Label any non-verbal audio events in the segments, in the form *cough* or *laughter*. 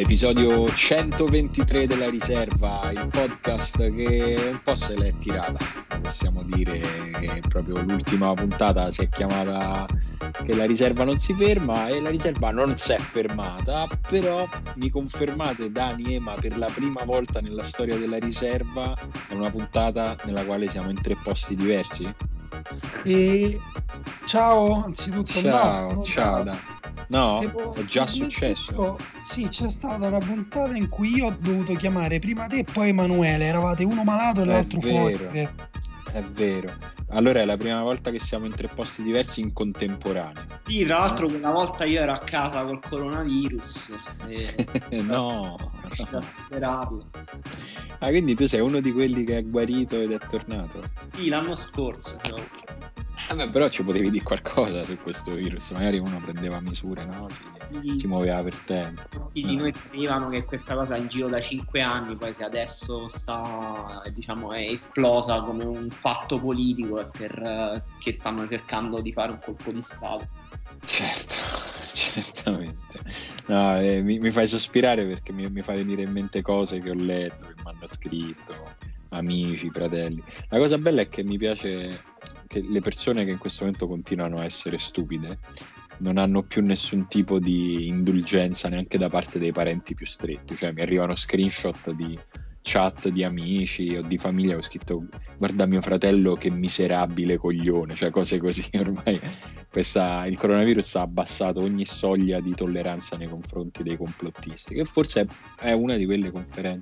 l'episodio 123 della riserva, il podcast che un po' se l'è tirata. Possiamo dire che proprio l'ultima puntata si è chiamata che la riserva non si ferma e la riserva non si è fermata, però mi confermate Dani Ema per la prima volta nella storia della riserva è una puntata nella quale siamo in tre posti diversi? E... Ciao, anzitutto. Ciao, no, ciao. no, No, Devo- è già successo. Sì, c'è stata una puntata in cui io ho dovuto chiamare prima te e poi Emanuele. Eravate uno malato e l'altro fuori. vero. È vero. Allora è la prima volta che siamo in tre posti diversi in contemporanea. Sì, tra l'altro quella volta io ero a casa col coronavirus e *laughs* no. superarlo. Ah, quindi tu sei uno di quelli che è guarito ed è tornato? Sì, l'anno scorso. cioè, Vabbè, però ci potevi dire qualcosa su questo virus. Magari uno prendeva misure, no? Si, si muoveva per tempo. Molti di noi sapevano che questa cosa in giro da 5 anni, poi se adesso sta, diciamo, è esplosa come un fatto politico per, che stanno cercando di fare un colpo di Stato. Certo, *laughs* certamente. No, eh, mi, mi fai sospirare perché mi, mi fai venire in mente cose che ho letto, che mi hanno scritto, amici, fratelli. La cosa bella è che mi piace che le persone che in questo momento continuano a essere stupide non hanno più nessun tipo di indulgenza neanche da parte dei parenti più stretti. Cioè mi arrivano screenshot di chat di amici o di famiglia ho scritto guarda mio fratello che miserabile coglione, cioè cose così *laughs* ormai questa, il coronavirus ha abbassato ogni soglia di tolleranza nei confronti dei complottisti, che forse è, una di quelle conferen-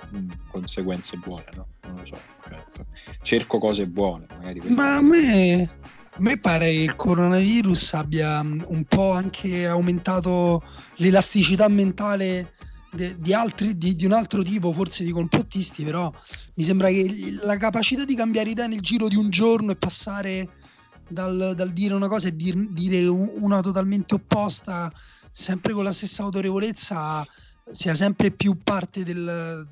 conseguenze buone, no? Non lo so. cerco cose buone, Ma a me, a me pare che il coronavirus abbia mm, un po' anche aumentato l'elasticità mentale de- di, altri, di, di un altro tipo, forse di complottisti, però mi sembra che la capacità di cambiare idea nel giro di un giorno e passare dal, dal dire una cosa e dir- dire un- una totalmente opposta, sempre con la stessa autorevolezza, sia sempre più parte del,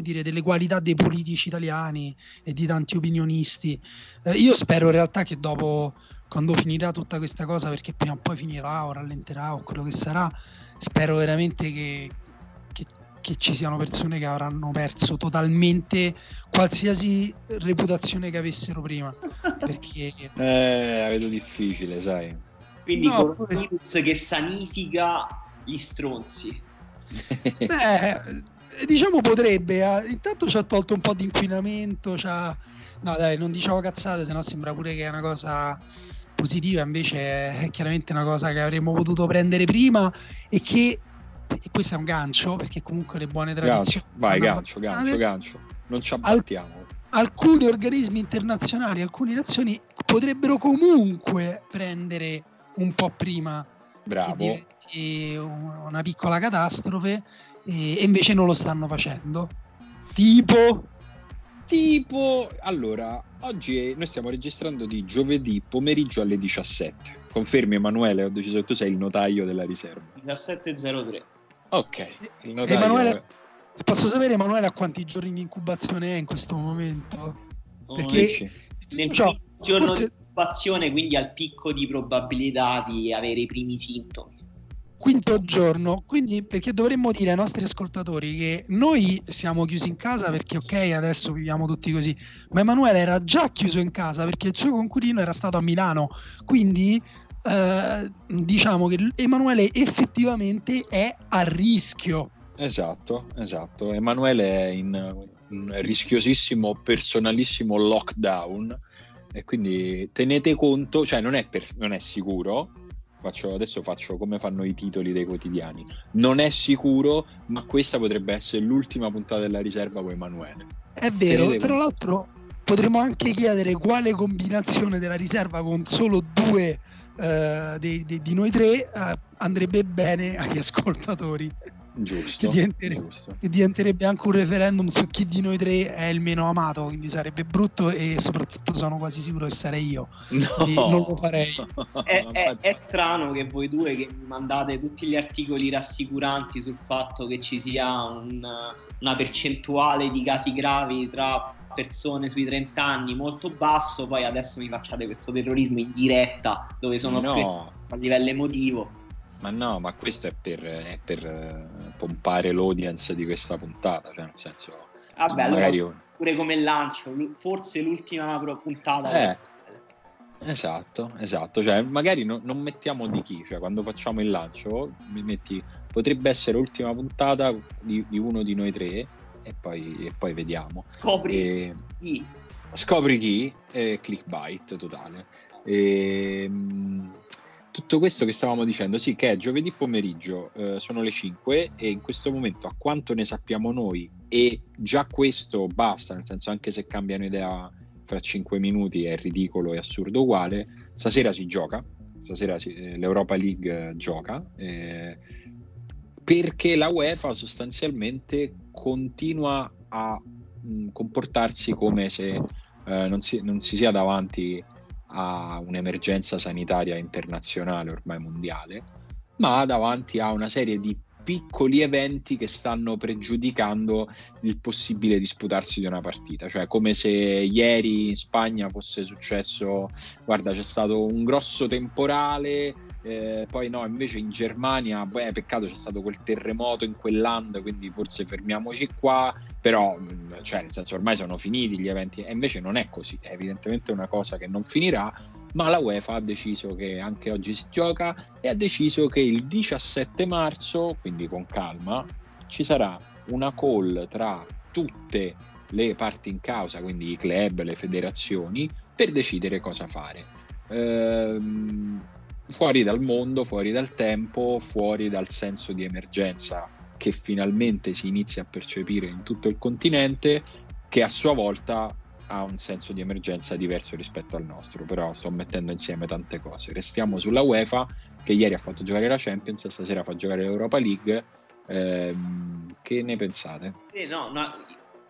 dire, delle qualità dei politici italiani e di tanti opinionisti. Eh, io spero in realtà che dopo, quando finirà tutta questa cosa, perché prima o poi finirà o rallenterà o quello che sarà, spero veramente che, che- ci siano persone che avranno perso totalmente qualsiasi reputazione che avessero prima. *laughs* Perché Eh, la vedo difficile, sai. Quindi No, coronavirus che sanifica gli stronzi. *laughs* Beh, diciamo potrebbe. eh. Intanto ci ha tolto un po' di inquinamento. c'ha- No, dai, non diciamo cazzate, sennò sembra pure che è una cosa positiva. Invece è chiaramente una cosa che avremmo potuto prendere prima e che. E questo è un gancio, perché comunque le buone gancio, tradizioni. vai, vanno gancio, gancio, gancio. Non ci abbattiamo. Alcuni organismi internazionali, alcune nazioni potrebbero comunque prendere un po' prima Bravo. una piccola catastrofe e, e invece non lo stanno facendo. Tipo, Tipo, allora, oggi noi stiamo registrando di giovedì pomeriggio alle 17. Confermi Emanuele, ho deciso che tu sei il notaio della riserva. 1703. Ok, il notaio... Emanuele, posso sapere Emanuele a quanti giorni di incubazione è in questo momento? Perché Dici? nel Ciò, giorno forse- di incubazione, quindi al picco di probabilità di avere i primi sintomi. quinto giorno, quindi perché dovremmo dire ai nostri ascoltatori che noi siamo chiusi in casa perché ok adesso viviamo tutti così, ma Emanuele era già chiuso in casa perché il suo conculino era stato a Milano, quindi eh, diciamo che Emanuele effettivamente è a rischio. Esatto, esatto. Emanuele è in un rischiosissimo, personalissimo lockdown e quindi tenete conto, cioè non è, per- non è sicuro, faccio, adesso faccio come fanno i titoli dei quotidiani, non è sicuro, ma questa potrebbe essere l'ultima puntata della riserva con Emanuele. È vero, Tenete tra conto. l'altro potremmo anche chiedere quale combinazione della riserva con solo due eh, dei- dei- di noi tre eh, andrebbe bene agli ascoltatori. Giusto, Che diventere- giusto. che diventerebbe anche un referendum su chi di noi tre è il meno amato, quindi sarebbe brutto e soprattutto sono quasi sicuro che sarei io. No, non lo farei. *laughs* È, è- è strano che voi due che mi mandate tutti gli articoli rassicuranti sul fatto che ci sia un- una percentuale di casi gravi tra persone sui 30 anni molto basso, poi adesso mi facciate questo terrorismo in diretta dove sono no. a livello emotivo. Ma no, ma questo è per, è per uh, pompare l'audience di questa puntata, cioè nel senso... Vabbè, magari... allora, pure come lancio, forse l'ultima puntata. Eh, esatto, esatto, cioè magari no, non mettiamo di chi, cioè quando facciamo il lancio mi metti, potrebbe essere l'ultima puntata di, di uno di noi tre e poi, e poi vediamo. Scopri e... chi. Scopri chi, e clickbait totale. E, ehm, tutto questo che stavamo dicendo, sì, che è giovedì pomeriggio, eh, sono le 5 e in questo momento, a quanto ne sappiamo noi, e già questo basta, nel senso anche se cambiano idea fra 5 minuti è ridicolo e assurdo uguale, stasera si gioca, stasera si, eh, l'Europa League gioca, eh, perché la UEFA sostanzialmente continua a mh, mm, comportarsi come se eh, non si, non si sia davanti a un'emergenza sanitaria internazionale ormai mondiale, ma davanti a una serie di piccoli eventi che stanno pregiudicando il possibile disputarsi di una partita, cioè come se ieri in Spagna fosse successo, guarda c'è stato un grosso temporale, eh, poi no, invece in Germania, beh, peccato c'è stato quel terremoto in quell'anno, quindi forse fermiamoci qua, però mm, cioè, nel senso ormai sono finiti gli eventi e invece non è così, è evidentemente una cosa che non finirà, ma la UEFA ha deciso che anche oggi si gioca e ha deciso che il 17 marzo, quindi con calma, ci sarà una call tra tutte le parti in causa, quindi i club, le federazioni, per decidere cosa fare. Ehm, fuori dal mondo, fuori dal tempo, fuori dal senso di emergenza che finalmente si inizia a percepire in tutto il continente, che a sua volta ha un senso di emergenza diverso rispetto al nostro, però sto mettendo insieme tante cose. Restiamo sulla UEFA che ieri ha fatto giocare la Champions stasera fa giocare l'Europa League. Ehm, che ne pensate? Eh, no, no,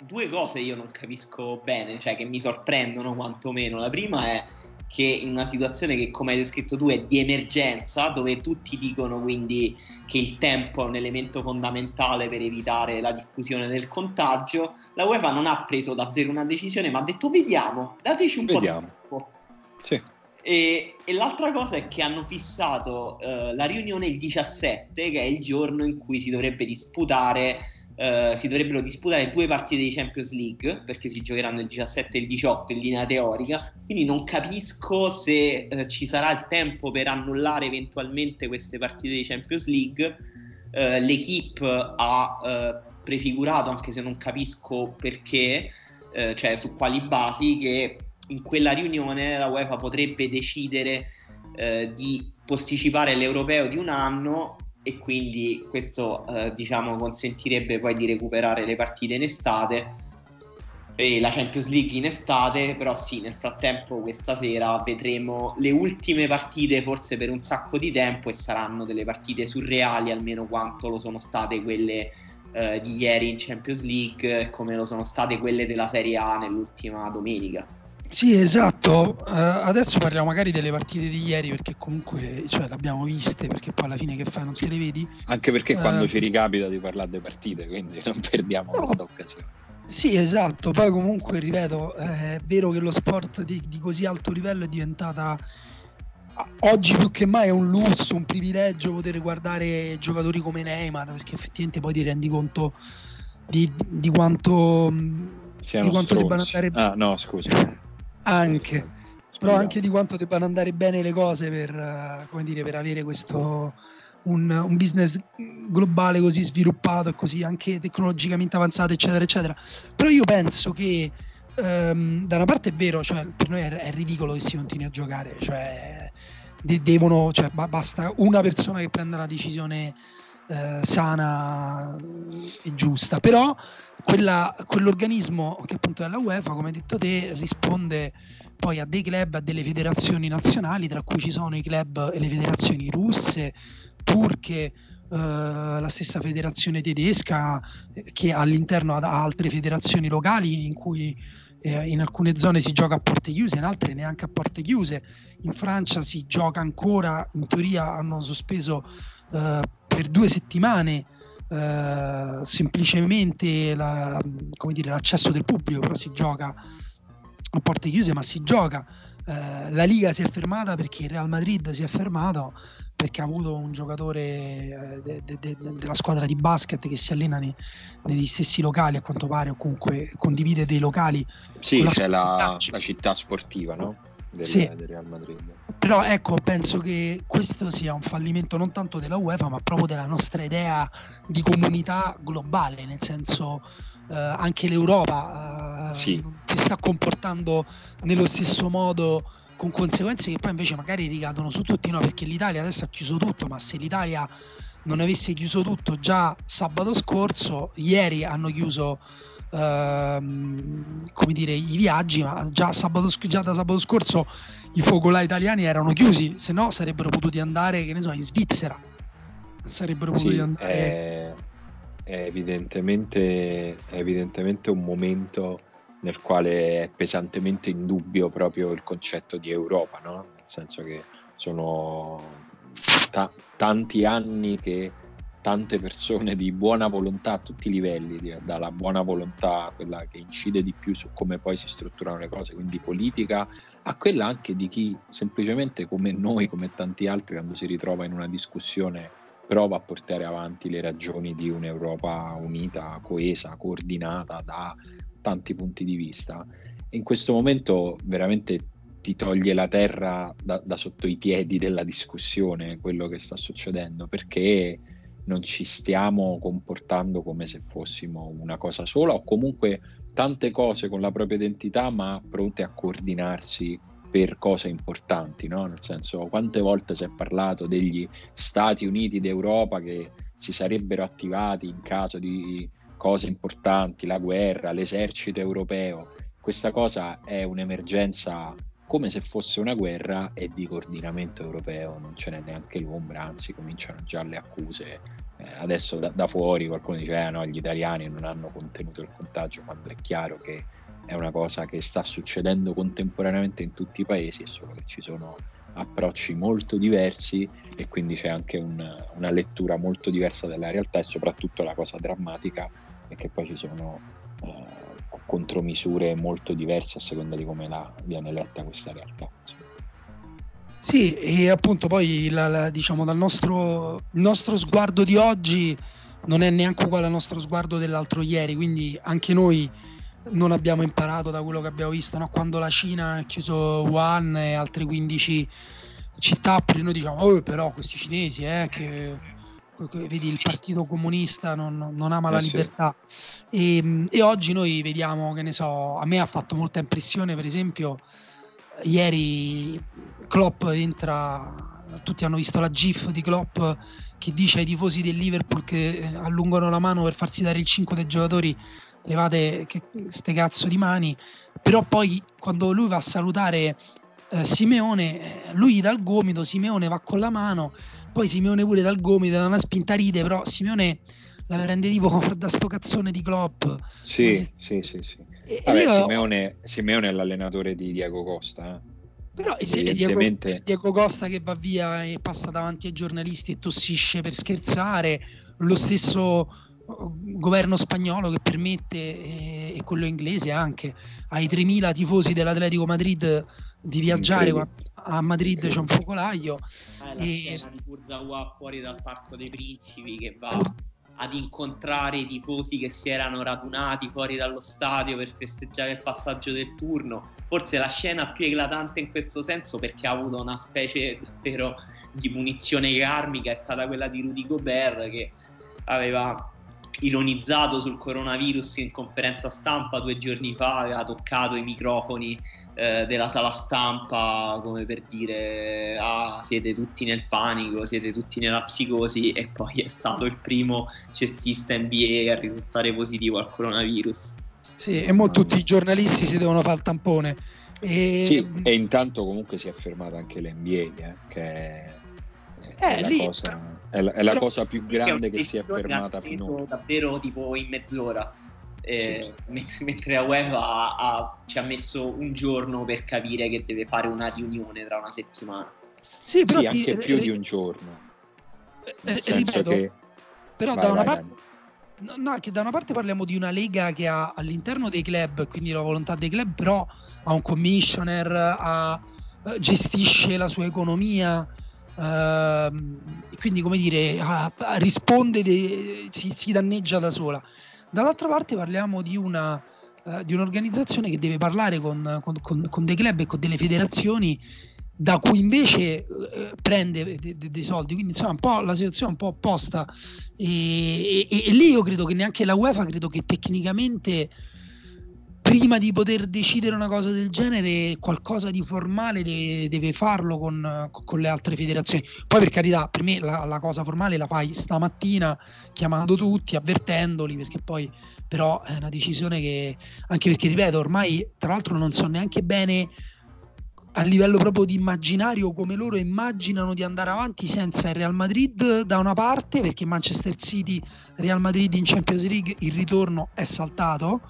due cose io non capisco bene, cioè che mi sorprendono quantomeno. La prima è che in una situazione che come hai descritto tu è di emergenza, dove tutti dicono quindi che il tempo è un elemento fondamentale per evitare la diffusione del contagio, la UEFA non ha preso davvero una decisione, ma ha detto vediamo, dateci un vediamo. po' di tempo. Sì. E, e, l'altra cosa è che hanno fissato uh, la riunione il 17, che è il giorno in cui si dovrebbe disputare Uh, si dovrebbero disputare due partite di Champions League perché si giocheranno il 17 e il 18 in linea teorica. Quindi non capisco se uh, ci sarà il tempo per annullare eventualmente queste partite di Champions League. Uh, l'equipe ha prefigurato anche se non capisco perché cioè su quali basi che in quella riunione la UEFA potrebbe decidere di posticipare l'europeo di un anno e quindi questo eh, diciamo consentirebbe poi di recuperare le partite in estate e la Champions League in estate, però sì, nel frattempo questa sera vedremo le ultime partite forse per un sacco di tempo e saranno delle partite surreali almeno quanto lo sono state quelle eh, di ieri in Champions League, come lo sono state quelle della Serie A nell'ultima domenica. Sì, esatto. Uh, adesso parliamo magari delle partite di ieri perché comunque cioè, le abbiamo viste perché poi alla fine che fai non se le vedi. Anche perché uh, quando ci ricapita di parlare delle partite, quindi *laughs* non perdiamo no, questa occasione. Sì, esatto. Poi comunque, ripeto, è vero che lo sport di, di così alto livello è diventata oggi più che mai è un lusso, un privilegio poter guardare giocatori come Neymar perché effettivamente poi ti rendi conto di, di quanto, Siano di quanto debbano andare... Ah, no, scusa anche. Però anche di quanto debbano andare bene le cose per, uh, dire, per avere questo un, un, business globale così sviluppato e così anche tecnologicamente avanzato eccetera eccetera. Però io penso che um, da una parte è vero cioè, per noi è, è, ridicolo che si continui a giocare cioè, de- devono, cioè, ba- basta una persona che prenda la decisione uh, sana e giusta però quella, quell'organismo che appunto è la UEFA, come hai detto te, risponde poi a dei club, a delle federazioni nazionali, tra cui ci sono i club e le federazioni russe, turche, Uh, la stessa federazione tedesca eh, che all'interno ha altre federazioni locali in cui eh, in alcune zone si gioca a porte chiuse, in altre neanche a porte chiuse. In Francia si gioca ancora, in teoria hanno sospeso uh, per due settimane eh, semplicemente la, dire, l'accesso del pubblico, però si gioca a porte chiuse, ma si gioca. Eh, la Liga si è fermata perché il Real Madrid si è fermato perché ha avuto un giocatore eh, de, de, de, della squadra di basket che si allena nei, negli stessi locali a quanto pare o comunque condivide dei locali. Sì, c'è la, la, città sportiva no? Del, sì. del Real Madrid. Però ecco, penso che questo sia un fallimento non tanto della UEFA ma proprio della nostra idea di comunità globale, nel senso eh, anche l'Europa eh, sì. si sta comportando nello stesso modo con conseguenze che poi invece magari ricadono su tutti, no? Perché l'Italia adesso ha chiuso tutto, ma se l'Italia non avesse chiuso tutto già sabato scorso, ieri hanno chiuso ehm, come dire, i viaggi, ma già, sabato, già da sabato scorso i focolai italiani erano chiusi, se no sarebbero potuti andare, che ne so, in Svizzera. Sarebbero potuti sì, andare. È, è, evidentemente, è evidentemente un momento nel quale è pesantemente in dubbio proprio il concetto di Europa, no? nel senso che sono ta- tanti anni che tante persone di buona volontà a tutti i livelli, dalla buona volontà, quella che incide di più su come poi si strutturano le cose, quindi politica, a quella anche di chi semplicemente come noi, come tanti altri, quando si ritrova in una discussione prova a portare avanti le ragioni di un'Europa unita, coesa, coordinata da tanti punti di vista. In questo momento veramente ti toglie la terra da, da, sotto i piedi della discussione quello che sta succedendo perché non ci stiamo comportando come se fossimo una cosa sola o comunque tante cose con la propria identità ma pronte a coordinarsi per cose importanti, no? nel senso quante volte si è parlato degli Stati Uniti d'Europa che si sarebbero attivati in caso di cose importanti, la guerra, l'esercito europeo. Questa cosa è un'emergenza come se fosse una guerra e di coordinamento europeo non ce n'è neanche l'ombra, anzi cominciano già le accuse. Eh, adesso da, da, fuori qualcuno dice eh, no, gli italiani non hanno contenuto il contagio, quando è chiaro che è una cosa che sta succedendo contemporaneamente in tutti i paesi, è solo che ci sono approcci molto diversi e quindi c'è anche un, una lettura molto diversa della realtà e soprattutto la cosa drammatica e che poi ci sono eh, contromisure molto diverse a seconda di come la, viene letta questa realtà. Sì, e appunto poi la, la, diciamo dal nostro, nostro sguardo di oggi non è neanche uguale al nostro sguardo dell'altro ieri, quindi anche noi non abbiamo imparato da quello che abbiamo visto, no? quando la Cina ha chiuso Wuhan e altre 15 città, noi diciamo, oh, però questi cinesi eh, che vedi il partito comunista non, non ama eh la libertà sì. e, e, oggi noi vediamo che ne so a me ha fatto molta impressione per esempio ieri Klopp entra tutti hanno visto la gif di Klopp che dice ai tifosi del Liverpool che eh, allungano la mano per farsi dare il 5 dei giocatori levate che, ste cazzo di mani però poi quando lui va a salutare eh, Simeone lui dà il gomito Simeone va con la mano poi Simeone pure dal gomito, da una spinta ride, però Simeone la prende tipo *laughs* da sto cazzone di Klopp. Sì, sì, sì, sì. E, Vabbè, io... Simeone, Simeone, è l'allenatore di Diego Costa. Eh. Però evidentemente... Diego, Diego Costa che va via e passa davanti ai giornalisti e tossisce per scherzare, lo stesso uh, governo spagnolo che permette, eh, e quello inglese anche, ai 3.000 tifosi dell'Atletico Madrid di viaggiare a Madrid c'è un focolaio. Ah, la e... scena di Kurzawa fuori dal Parco dei Principi che va ad incontrare i tifosi che si erano radunati fuori dallo stadio per festeggiare il passaggio del turno. Forse la scena più eclatante in questo senso perché ha avuto una specie davvero di punizione karmica è stata quella di Rudy Gobert che aveva ironizzato sul coronavirus in conferenza stampa due giorni fa, aveva toccato i microfoni eh, della sala stampa come per dire ah siete tutti nel panico, siete tutti nella psicosi e poi è stato il primo cestista NBA a risultare positivo al coronavirus. Sì, e mo tutti i giornalisti si devono fare il tampone. E... Sì, e intanto comunque si è fermata anche l'NBA, eh, che è, è, eh, lì, cosa è la, è la cosa più grande che si è fermata finora. Davvero tipo in mezz'ora. Eh, sì. *laughs* mentre la UEFA ha, ha, ci ha messo un giorno per capire che deve fare una riunione tra una settimana. Sì, però sì, anche ti, più eh, di un giorno. Eh, ripeto, che... però vai, da una parte... No, che da una parte parliamo di una lega che ha all'interno dei club, quindi la volontà dei club, però ha un commissioner, ha, eh, gestisce la sua economia, Uh, quindi, come dire, uh, risponde, de- si, si, danneggia da sola. Dall'altra parte parliamo di, una, uh, di un'organizzazione che deve parlare con, con, con, con, dei club e con delle federazioni da cui invece eh, prende dei de- de soldi. Quindi, insomma, un po' la situazione è un po' opposta. E, e, e lì io credo che neanche la UEFA, credo che tecnicamente prima di poter decidere una cosa del genere, qualcosa di formale deve, deve farlo con, con, le altre federazioni. Poi, per carità, per me la, la, cosa formale la fai stamattina chiamando tutti, avvertendoli, perché poi però è una decisione che, anche perché ripeto, ormai tra l'altro non so neanche bene a livello proprio di immaginario come loro immaginano di andare avanti senza il Real Madrid da una parte perché Manchester City Real Madrid in Champions League il ritorno è saltato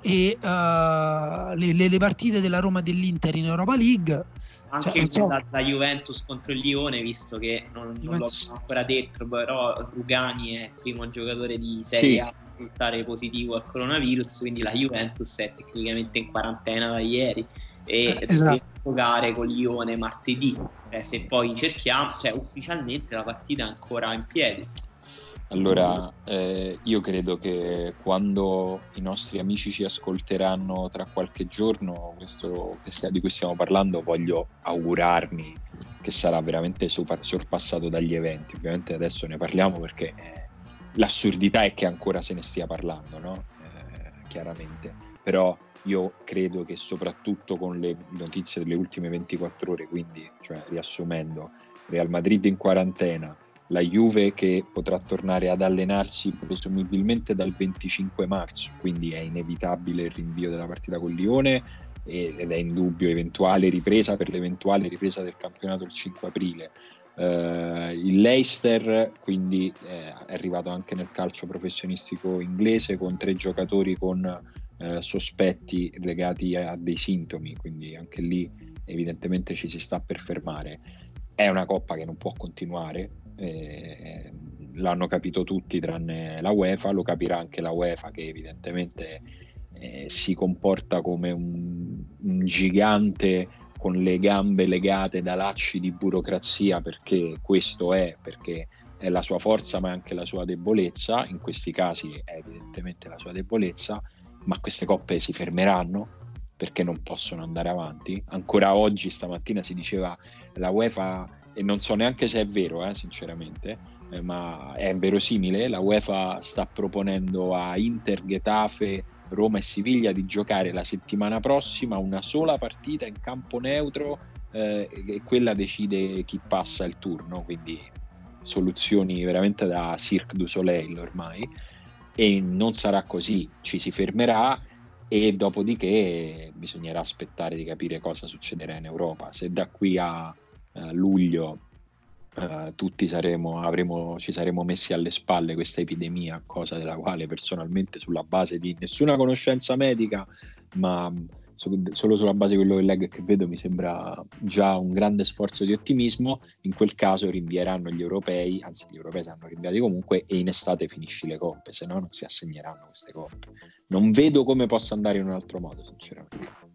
e uh, le, le, le, partite della Roma e dell'Inter in Europa League. Anche cioè, so... la, la, Juventus contro il Lione, visto che non, non l'ho ancora detto, però Rugani è il primo giocatore di Serie sì. A a risultare positivo al coronavirus, quindi la Juventus è tecnicamente in quarantena da ieri e eh, esatto. deve giocare con Lione martedì. Eh, se poi cerchiamo, cioè ufficialmente la partita è ancora in piedi. Allora, eh, io credo che quando i nostri amici ci ascolteranno tra qualche giorno, questo di cui stiamo parlando, voglio augurarmi che sarà veramente super, sorpassato dagli eventi. Ovviamente adesso ne parliamo perché eh, l'assurdità è che ancora se ne stia parlando, no? eh, chiaramente. Però io credo che soprattutto con le notizie delle ultime 24 ore, quindi cioè, riassumendo, Real Madrid in quarantena, la Juve che potrà tornare ad allenarsi presumibilmente dal 25 marzo, quindi è inevitabile il rinvio della partita con Lione ed è in dubbio eventuale ripresa per l'eventuale ripresa del campionato il 5 aprile. Uh, il Leicester quindi eh, è arrivato anche nel calcio professionistico inglese con tre giocatori con uh, sospetti legati a dei sintomi, quindi anche lì evidentemente ci si sta per fermare. È una coppa che non può continuare, eh, l'hanno capito tutti tranne la UEFA, lo capirà anche la UEFA che evidentemente eh, si comporta come un, un, gigante con le gambe legate da lacci di burocrazia perché questo è, perché è la sua forza ma anche la sua debolezza, in questi casi è evidentemente la sua debolezza, ma queste coppe si fermeranno perché non possono andare avanti. Ancora oggi, stamattina si diceva la UEFA e non so neanche se è vero, eh, sinceramente, eh, ma è verosimile, la UEFA sta proponendo a Inter, Getafe, Roma e Siviglia di giocare la settimana prossima una sola partita in campo neutro eh, e quella decide chi passa il turno, quindi soluzioni veramente da Cirque du Soleil ormai e non sarà così, ci si fermerà e dopodiché bisognerà aspettare di capire cosa succederà in Europa. Se da qui a uh, luglio uh, tutti saremo, avremo, ci saremo messi alle spalle questa epidemia, cosa della quale personalmente sulla base di nessuna conoscenza medica, ma solo sulla base di quello che leggo e che vedo mi sembra già un grande sforzo di ottimismo, in quel caso rinvieranno gli europei, anzi gli europei saranno rinviati comunque e in estate finisci le coppe, se no non si assegneranno queste coppe. Non vedo come possa andare in un altro modo, sinceramente.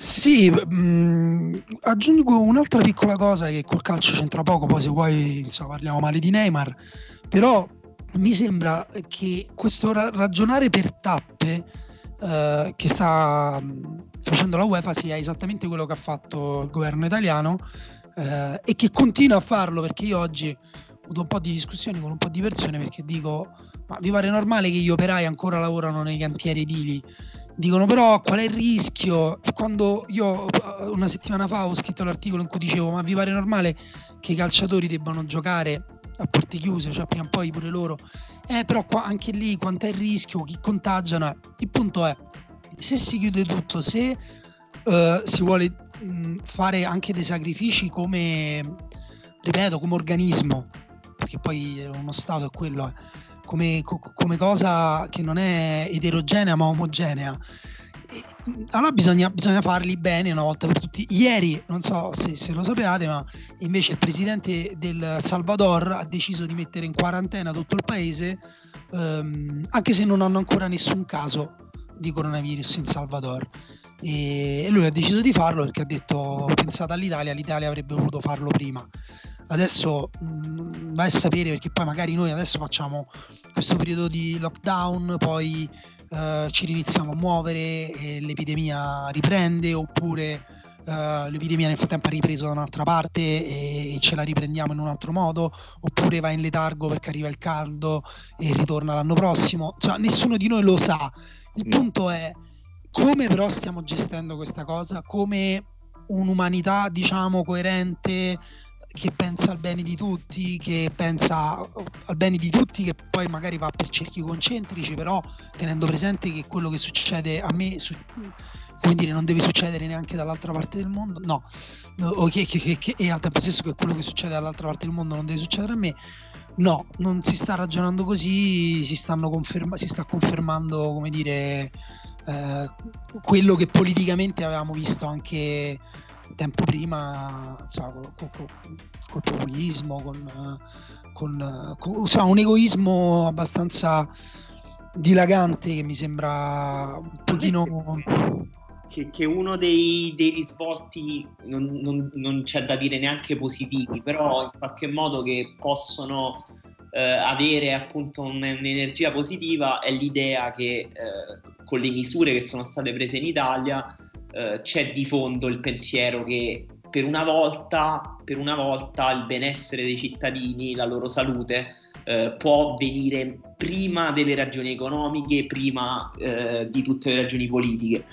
Sì, mh, aggiungo un'altra piccola cosa che col calcio c'entra poco, poi se vuoi insomma, parliamo male di Neymar, però mi sembra che questo ra- ragionare per tappe eh, che sta facendo la UEFA sia esattamente quello che ha fatto il governo italiano eh, e che continua a farlo perché io oggi ho avuto un po' di discussioni con un po' di persone perché dico ma vi pare normale che gli operai ancora lavorano nei cantieri edili dicono però qual è il rischio? E quando io eh, una settimana fa ho scritto l'articolo in cui dicevo ma vi pare normale che i calciatori debbano giocare a porte chiuse cioè prima o poi pure loro? Eh però qua, anche lì quant'è il rischio chi contagiano il punto è se si chiude tutto se uh, si vuole mh, fare anche dei sacrifici come ripeto come organismo perché poi uno stato è quello eh come, come cosa che non è eterogenea ma omogenea. allora bisogna, bisogna, farli bene una volta per tutti. Ieri, non so se, se, lo sapete, ma invece il presidente del Salvador ha deciso di mettere in quarantena tutto il paese, ehm, anche se non hanno ancora nessun caso di coronavirus in Salvador. E lui ha deciso di farlo perché ha detto: Ho pensato all'Italia, l'Italia avrebbe voluto farlo prima. Adesso mh, mm, vai a sapere perché poi magari noi adesso facciamo questo periodo di lockdown, poi uh, ci riniziamo a muovere e l'epidemia riprende oppure uh, l'epidemia nel frattempo ha ripreso da un'altra parte e, e, ce la riprendiamo in un altro modo oppure va in letargo perché arriva il caldo e ritorna l'anno prossimo. Cioè, nessuno di noi lo sa. Il mm. punto è come però stiamo gestendo questa cosa, come un'umanità diciamo coerente che pensa al bene di tutti, che pensa al bene di tutti, che poi magari va per cerchi concentrici, però tenendo presente che quello che succede a me, su, come dire, non deve succedere neanche dall'altra parte del mondo, no, o che, che, che, e al tempo stesso che quello che succede dall'altra parte del mondo non deve succedere a me, no, non si sta ragionando così, si, conferma- si sta confermando, come dire, eh, quello che politicamente avevamo visto anche tempo prima insomma, col, col, col, populismo, con, con, con insomma, un egoismo abbastanza dilagante che mi sembra un pochino... Che, che uno dei, dei risvolti non, non, non, c'è da dire neanche positivi, però in qualche modo che possono eh, avere appunto un'energia positiva è l'idea che eh, con le misure che sono state prese in Italia eh, c'è di fondo il pensiero che per una volta, per una volta il benessere dei cittadini, la loro salute eh, può venire prima delle ragioni economiche, prima eh, di tutte le ragioni politiche.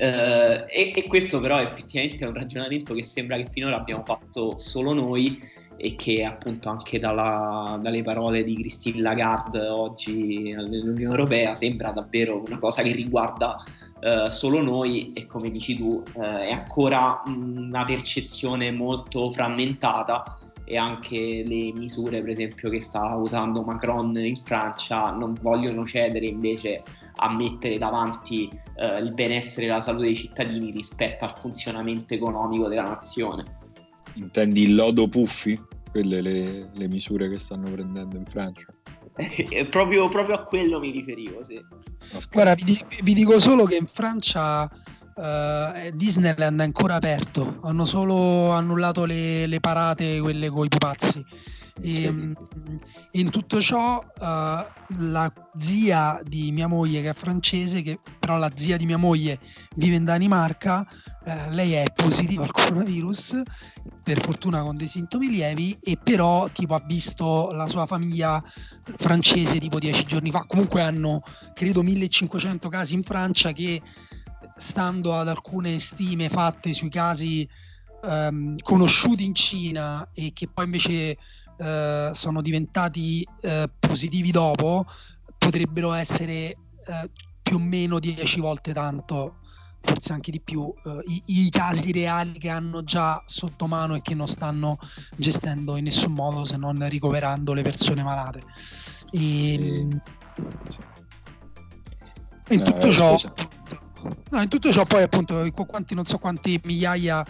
Uh, e, e, questo però effettivamente è un ragionamento che sembra che finora abbiamo fatto solo noi e che appunto anche dalla, dalle parole di Christine Lagarde oggi nell'Unione Europea sembra davvero una cosa che riguarda uh, solo noi e come dici tu uh, è ancora una percezione molto frammentata e anche le misure per esempio che sta usando Macron in Francia non vogliono cedere invece a mettere davanti uh, il benessere e la salute dei cittadini rispetto al funzionamento economico della nazione. Intendi il lodo Puffi? Quelle le, le misure che stanno prendendo in Francia? *laughs* proprio, proprio, a quello mi riferivo, sì. Guarda, vi, vi, dico solo che in Francia uh, Disneyland è ancora aperto, hanno solo annullato le, le parate, quelle con i pupazzi. E, ehm, in tutto ciò uh, la zia di mia moglie che è francese, che però la zia di mia moglie vive in Danimarca, uh, lei è positiva al coronavirus, per fortuna con dei sintomi lievi, e però tipo ha visto la sua famiglia francese tipo dieci giorni fa. Comunque hanno credo 1500 casi in Francia che stando ad alcune stime fatte sui casi um, conosciuti in Cina e che poi invece eh, sono diventati eh, positivi dopo, potrebbero essere eh, più o meno 10 volte tanto, forse anche di più, eh, i, i, casi reali che hanno già sotto mano e che non stanno gestendo in nessun modo se non ricoverando le persone malate. E, sì. in, tutto ciò, no, in tutto ciò poi appunto quanti, non so quante migliaia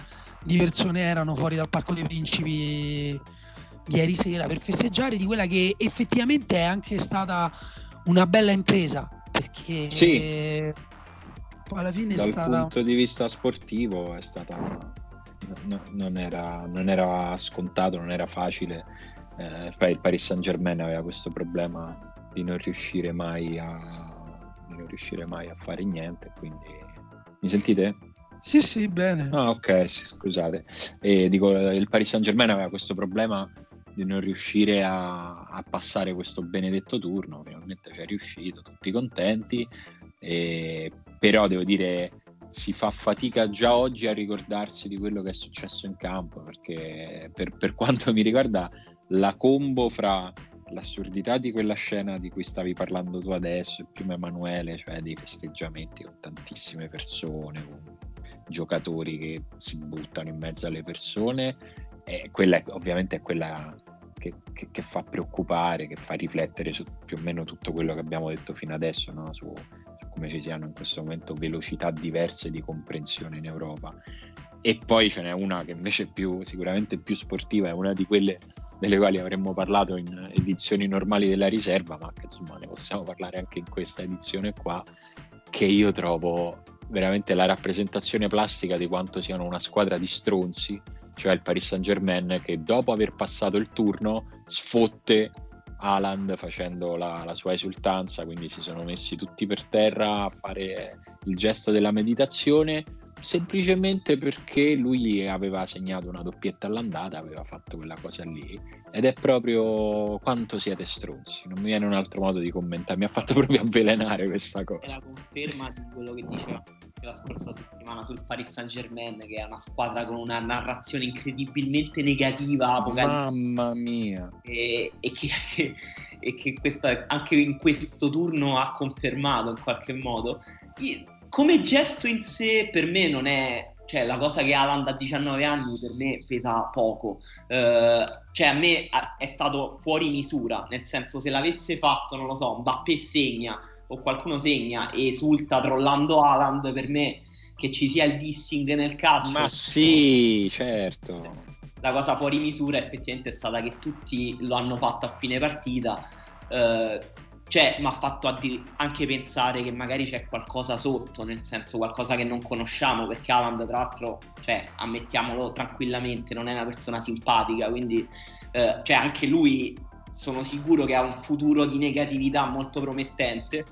di persone erano fuori dal Parco dei Principi ieri sera per festeggiare di quella che effettivamente è anche stata una bella impresa perché sì. alla fine dal stata... punto di vista sportivo è stata no, non, era, non, era, scontato non era facile eh, il Paris Saint Germain aveva questo problema di non riuscire mai a non riuscire mai a fare niente quindi mi sentite? Sì, sì, bene. Ah, ok, sì, scusate. E dico, il Paris Saint Germain aveva questo problema di non riuscire a, a, passare questo benedetto turno, finalmente ci è riuscito, tutti contenti, e, però devo dire si fa fatica già oggi a ricordarsi di quello che è successo in campo, perché per, per quanto mi riguarda la combo fra l'assurdità di quella scena di cui stavi parlando tu adesso e prima Emanuele, cioè dei festeggiamenti con tantissime persone, con giocatori che si buttano in mezzo alle persone e quella ovviamente è quella che, che, che, fa preoccupare, che fa riflettere su più o meno tutto quello che abbiamo detto fino adesso, no? su, su, come ci siano in questo momento velocità diverse di comprensione in Europa. E poi ce n'è una che invece è più, sicuramente più sportiva, è una di quelle delle quali avremmo parlato in edizioni normali della riserva, ma che insomma ne possiamo parlare anche in questa edizione qua, che io trovo veramente la rappresentazione plastica di quanto siano una squadra di stronzi cioè il Paris Saint Germain che dopo aver passato il turno sfotte Haaland facendo la, la, sua esultanza, quindi si sono messi tutti per terra a fare il gesto della meditazione semplicemente perché lui aveva segnato una doppietta all'andata, aveva fatto quella cosa lì ed è proprio quanto siete stronzi, non mi viene un altro modo di commentare, mi ha fatto *laughs* proprio avvelenare questa cosa. È la conferma di quello che diceva la scorsa settimana sul Paris Saint Germain, che è una squadra con una narrazione incredibilmente negativa, mamma mia, e, e che, e che questa, anche in questo turno ha confermato in qualche modo. Io, come gesto in sé per me non è cioè la cosa che Alan da 19 anni per me pesa poco. Uh, cioè a me è stato fuori misura nel senso se l'avesse fatto non lo so Mbappé segna o qualcuno segna e esulta trollando Alan per me che ci sia il dissing nel calcio ma sì certo. la cosa fuori misura effettivamente è stata che tutti lo hanno fatto a fine partita. Uh, cioè, mi ha fatto addir- anche pensare che magari c'è qualcosa sotto, nel senso qualcosa che non conosciamo, perché Alan, tra l'altro, cioè, ammettiamolo tranquillamente, non è una persona simpatica, quindi eh, cioè, anche lui sono sicuro che ha un futuro di negatività molto promettente.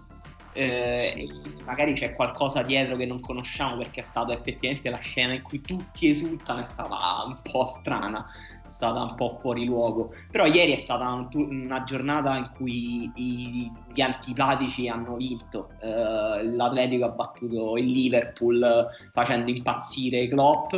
Eh, magari c'è qualcosa dietro che non conosciamo perché è stata effettivamente la scena in cui tutti esultano è stata un po' strana è stata un po' fuori luogo. Però ieri è stata un, una giornata in cui i, gli antipatici hanno vinto. Uh, L'Atletico ha battuto il Liverpool facendo impazzire Klopp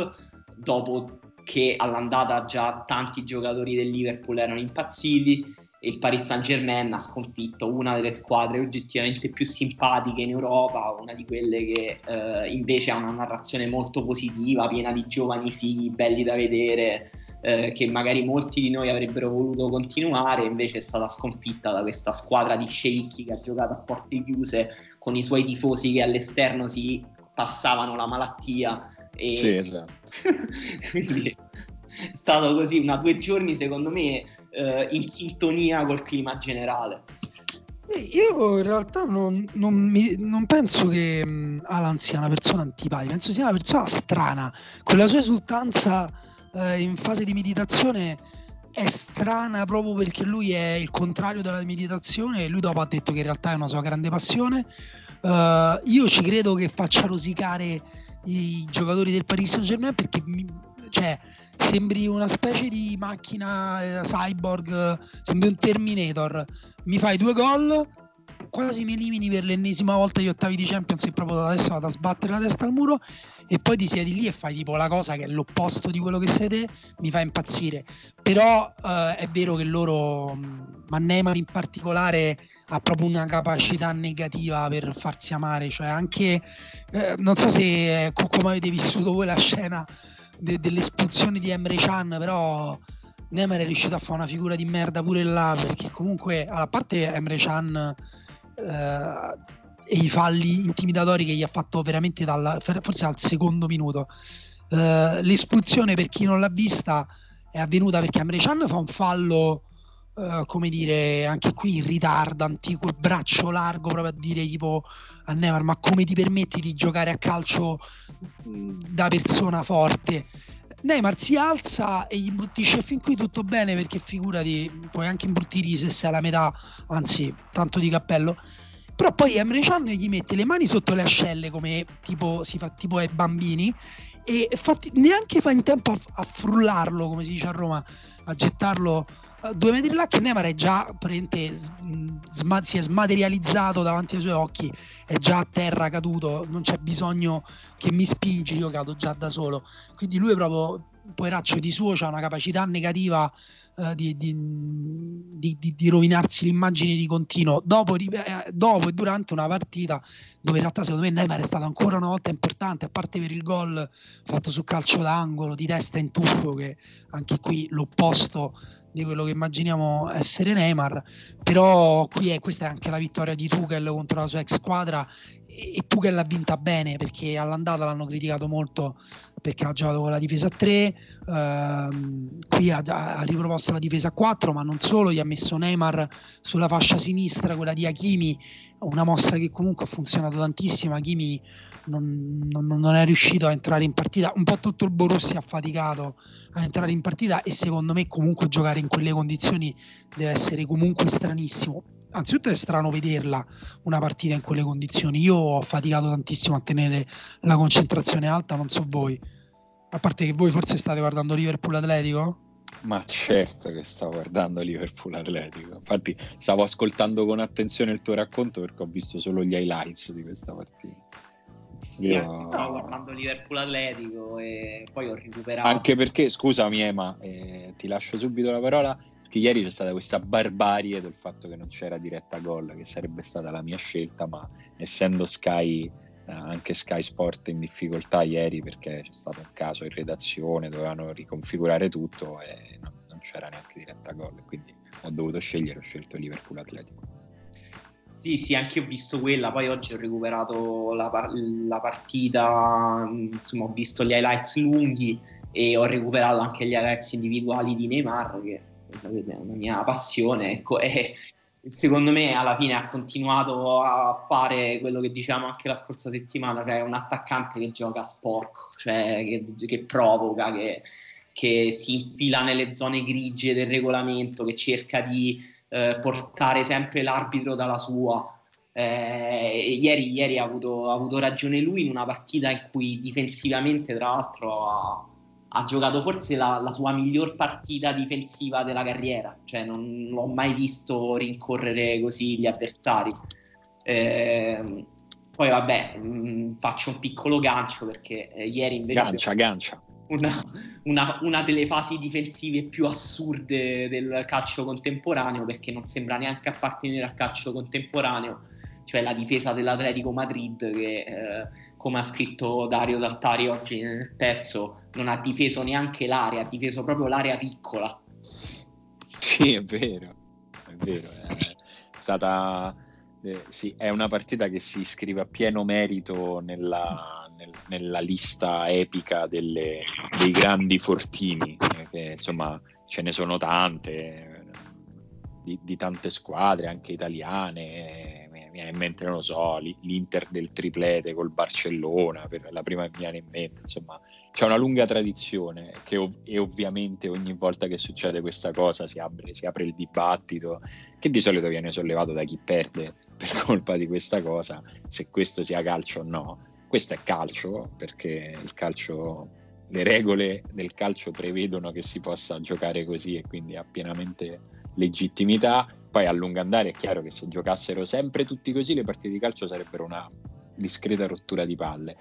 dopo che all'andata già tanti giocatori del Liverpool erano impazziti il Paris Saint Germain ha sconfitto una delle squadre oggettivamente più simpatiche in Europa, una di quelle che eh, invece ha una narrazione molto positiva, piena di giovani figli belli da vedere, eh, che magari molti di noi avrebbero voluto continuare, invece è stata sconfitta da questa squadra di sceicchi che ha giocato a porte chiuse con i suoi tifosi che all'esterno si passavano la malattia. E... Sì, esatto. *laughs* Quindi è stato così, una due giorni secondo me eh, in sintonia col clima generale. Io in realtà non, non, mi, non penso che Alan sia una persona antipatica, penso sia una persona strana, con la sua esultanza eh, in fase di meditazione è strana proprio perché lui è il contrario della meditazione e lui dopo ha detto che in realtà è una sua grande passione. Uh, io ci credo che faccia rosicare i giocatori del Paris Saint Germain perché mi, cioè, sembri una specie di macchina eh, cyborg, sembri un Terminator. Mi fai due gol, quasi mi elimini per l'ennesima volta gli ottavi di Champions e proprio adesso vado a sbattere la testa al muro e poi ti siedi lì e fai tipo la cosa che è l'opposto di quello che sei te, mi fa impazzire. Però eh, è vero che loro, ma Neymar in particolare, ha proprio una capacità negativa per farsi amare, cioè anche, eh, non so se eh, come avete vissuto voi la scena de- dell'espulsione di Emre Chan, però... Neymar è riuscito a fare una figura di merda pure là perché comunque a parte Emre Chan eh, e i falli intimidatori che gli ha fatto veramente dal, forse al secondo minuto. Eh, l'espulsione per chi non l'ha vista è avvenuta perché Amre Chan fa un fallo Uh, come dire, anche qui in ritardo, antico, il braccio largo proprio a dire tipo a Neymar, ma come ti permetti di giocare a calcio da persona forte? Neymar si alza e gli imbruttisce fin qui tutto bene perché figurati, puoi anche imbruttire se sei alla metà, anzi, tanto di cappello. Però poi Emre Can gli mette le mani sotto le ascelle come tipo, si fa tipo ai bambini e fatti, neanche fa in tempo a, a, frullarlo, come si dice a Roma, a gettarlo due metri là che Neymar è già sma- si è smaterializzato davanti ai suoi occhi, è già a terra caduto, non c'è bisogno che mi spingi, io cado già da solo. Quindi lui è proprio poveraccio di suo, ha una capacità negativa uh, di, di, di, di, rovinarsi l'immagine di continuo dopo, eh, dopo, e durante una partita dove in realtà secondo me Neymar è stato ancora una volta importante a parte per il gol fatto su calcio d'angolo di testa in tuffo che anche qui l'opposto di quello che immaginiamo essere Neymar però qui è, questa è anche la vittoria di Tuchel contro la sua ex squadra e Tuchel l'ha vinta bene perché all'andata l'hanno criticato molto perché ha giocato con la difesa a 3, ehm, qui ha, ha, riproposto la difesa a 4, ma non solo, gli ha messo Neymar sulla fascia sinistra, quella di Hakimi, una mossa che comunque ha funzionato tantissimo, Hakimi non, non, non è riuscito a entrare in partita, un po' tutto il Borussia ha faticato a entrare in partita e secondo me comunque giocare in quelle condizioni deve essere comunque stranissimo anzitutto è strano vederla una partita in quelle condizioni. Io ho faticato tantissimo a tenere la concentrazione alta, non so voi. A parte che voi forse state guardando Liverpool Atletico? Ma certo che stavo guardando Liverpool Atletico. Infatti stavo ascoltando con attenzione il tuo racconto perché ho visto solo gli highlights di questa partita. Io stavo guardando Liverpool Atletico e poi ho recuperato. Anche perché, scusami Ema, eh, ti lascio subito la parola che ieri c'è stata questa barbarie del fatto che non c'era diretta gol, che sarebbe stata la mia scelta, ma essendo Sky, anche Sky Sport in difficoltà ieri perché c'è stato un caso in redazione, dovevano riconfigurare tutto e non, non c'era neanche diretta gol, quindi ho dovuto scegliere, ho scelto Liverpool Atletico. Sì, sì, anche io ho visto quella, poi oggi ho recuperato la, la partita, insomma ho visto gli highlights lunghi e ho recuperato anche gli highlights individuali di Neymar che è una mia passione, ecco, *laughs* e secondo me alla fine ha continuato a fare quello che dicevamo anche la scorsa settimana, cioè un attaccante che gioca sporco, cioè che, che provoca, che, che, si infila nelle zone grigie del regolamento, che cerca di eh, portare sempre l'arbitro dalla sua. Eh, ieri, ieri ha, avuto, ha avuto ragione lui in una partita in cui difensivamente, tra l'altro, ha, ha giocato forse la, la, sua miglior partita difensiva della carriera, cioè non l'ho mai visto rincorrere così gli avversari. Eh, poi vabbè, mh, mm, faccio un piccolo gancio perché eh, ieri invece... Gancia, gancia. Una, una, una, delle fasi difensive più assurde del calcio contemporaneo perché non sembra neanche appartenere al calcio contemporaneo cioè la difesa dell'Atletico Madrid che eh, come ha scritto Dario Saltari oggi nel pezzo non ha difeso neanche l'area, ha difeso proprio l'area piccola. Sì, è vero, è vero, è stata... Eh, sì, è una partita che si iscrive a pieno merito nella, nel, nella lista epica delle, dei grandi fortini, eh, che insomma ce ne sono tante, di, di tante squadre, anche italiane, viene in mente, non lo so, l'Inter del triplete col Barcellona, per la prima che mi viene in mente, insomma, c'è una lunga tradizione che ov- e ovviamente ogni volta che succede questa cosa si apre, si apre il dibattito che di solito viene sollevato da chi perde *laughs* per colpa di questa cosa, se questo sia calcio o no. Questo è calcio perché il calcio, le regole del calcio prevedono che si possa giocare così e quindi ha pienamente legittimità poi a lungo andare è chiaro che se giocassero sempre tutti così le partite di calcio sarebbero una discreta rottura di palle.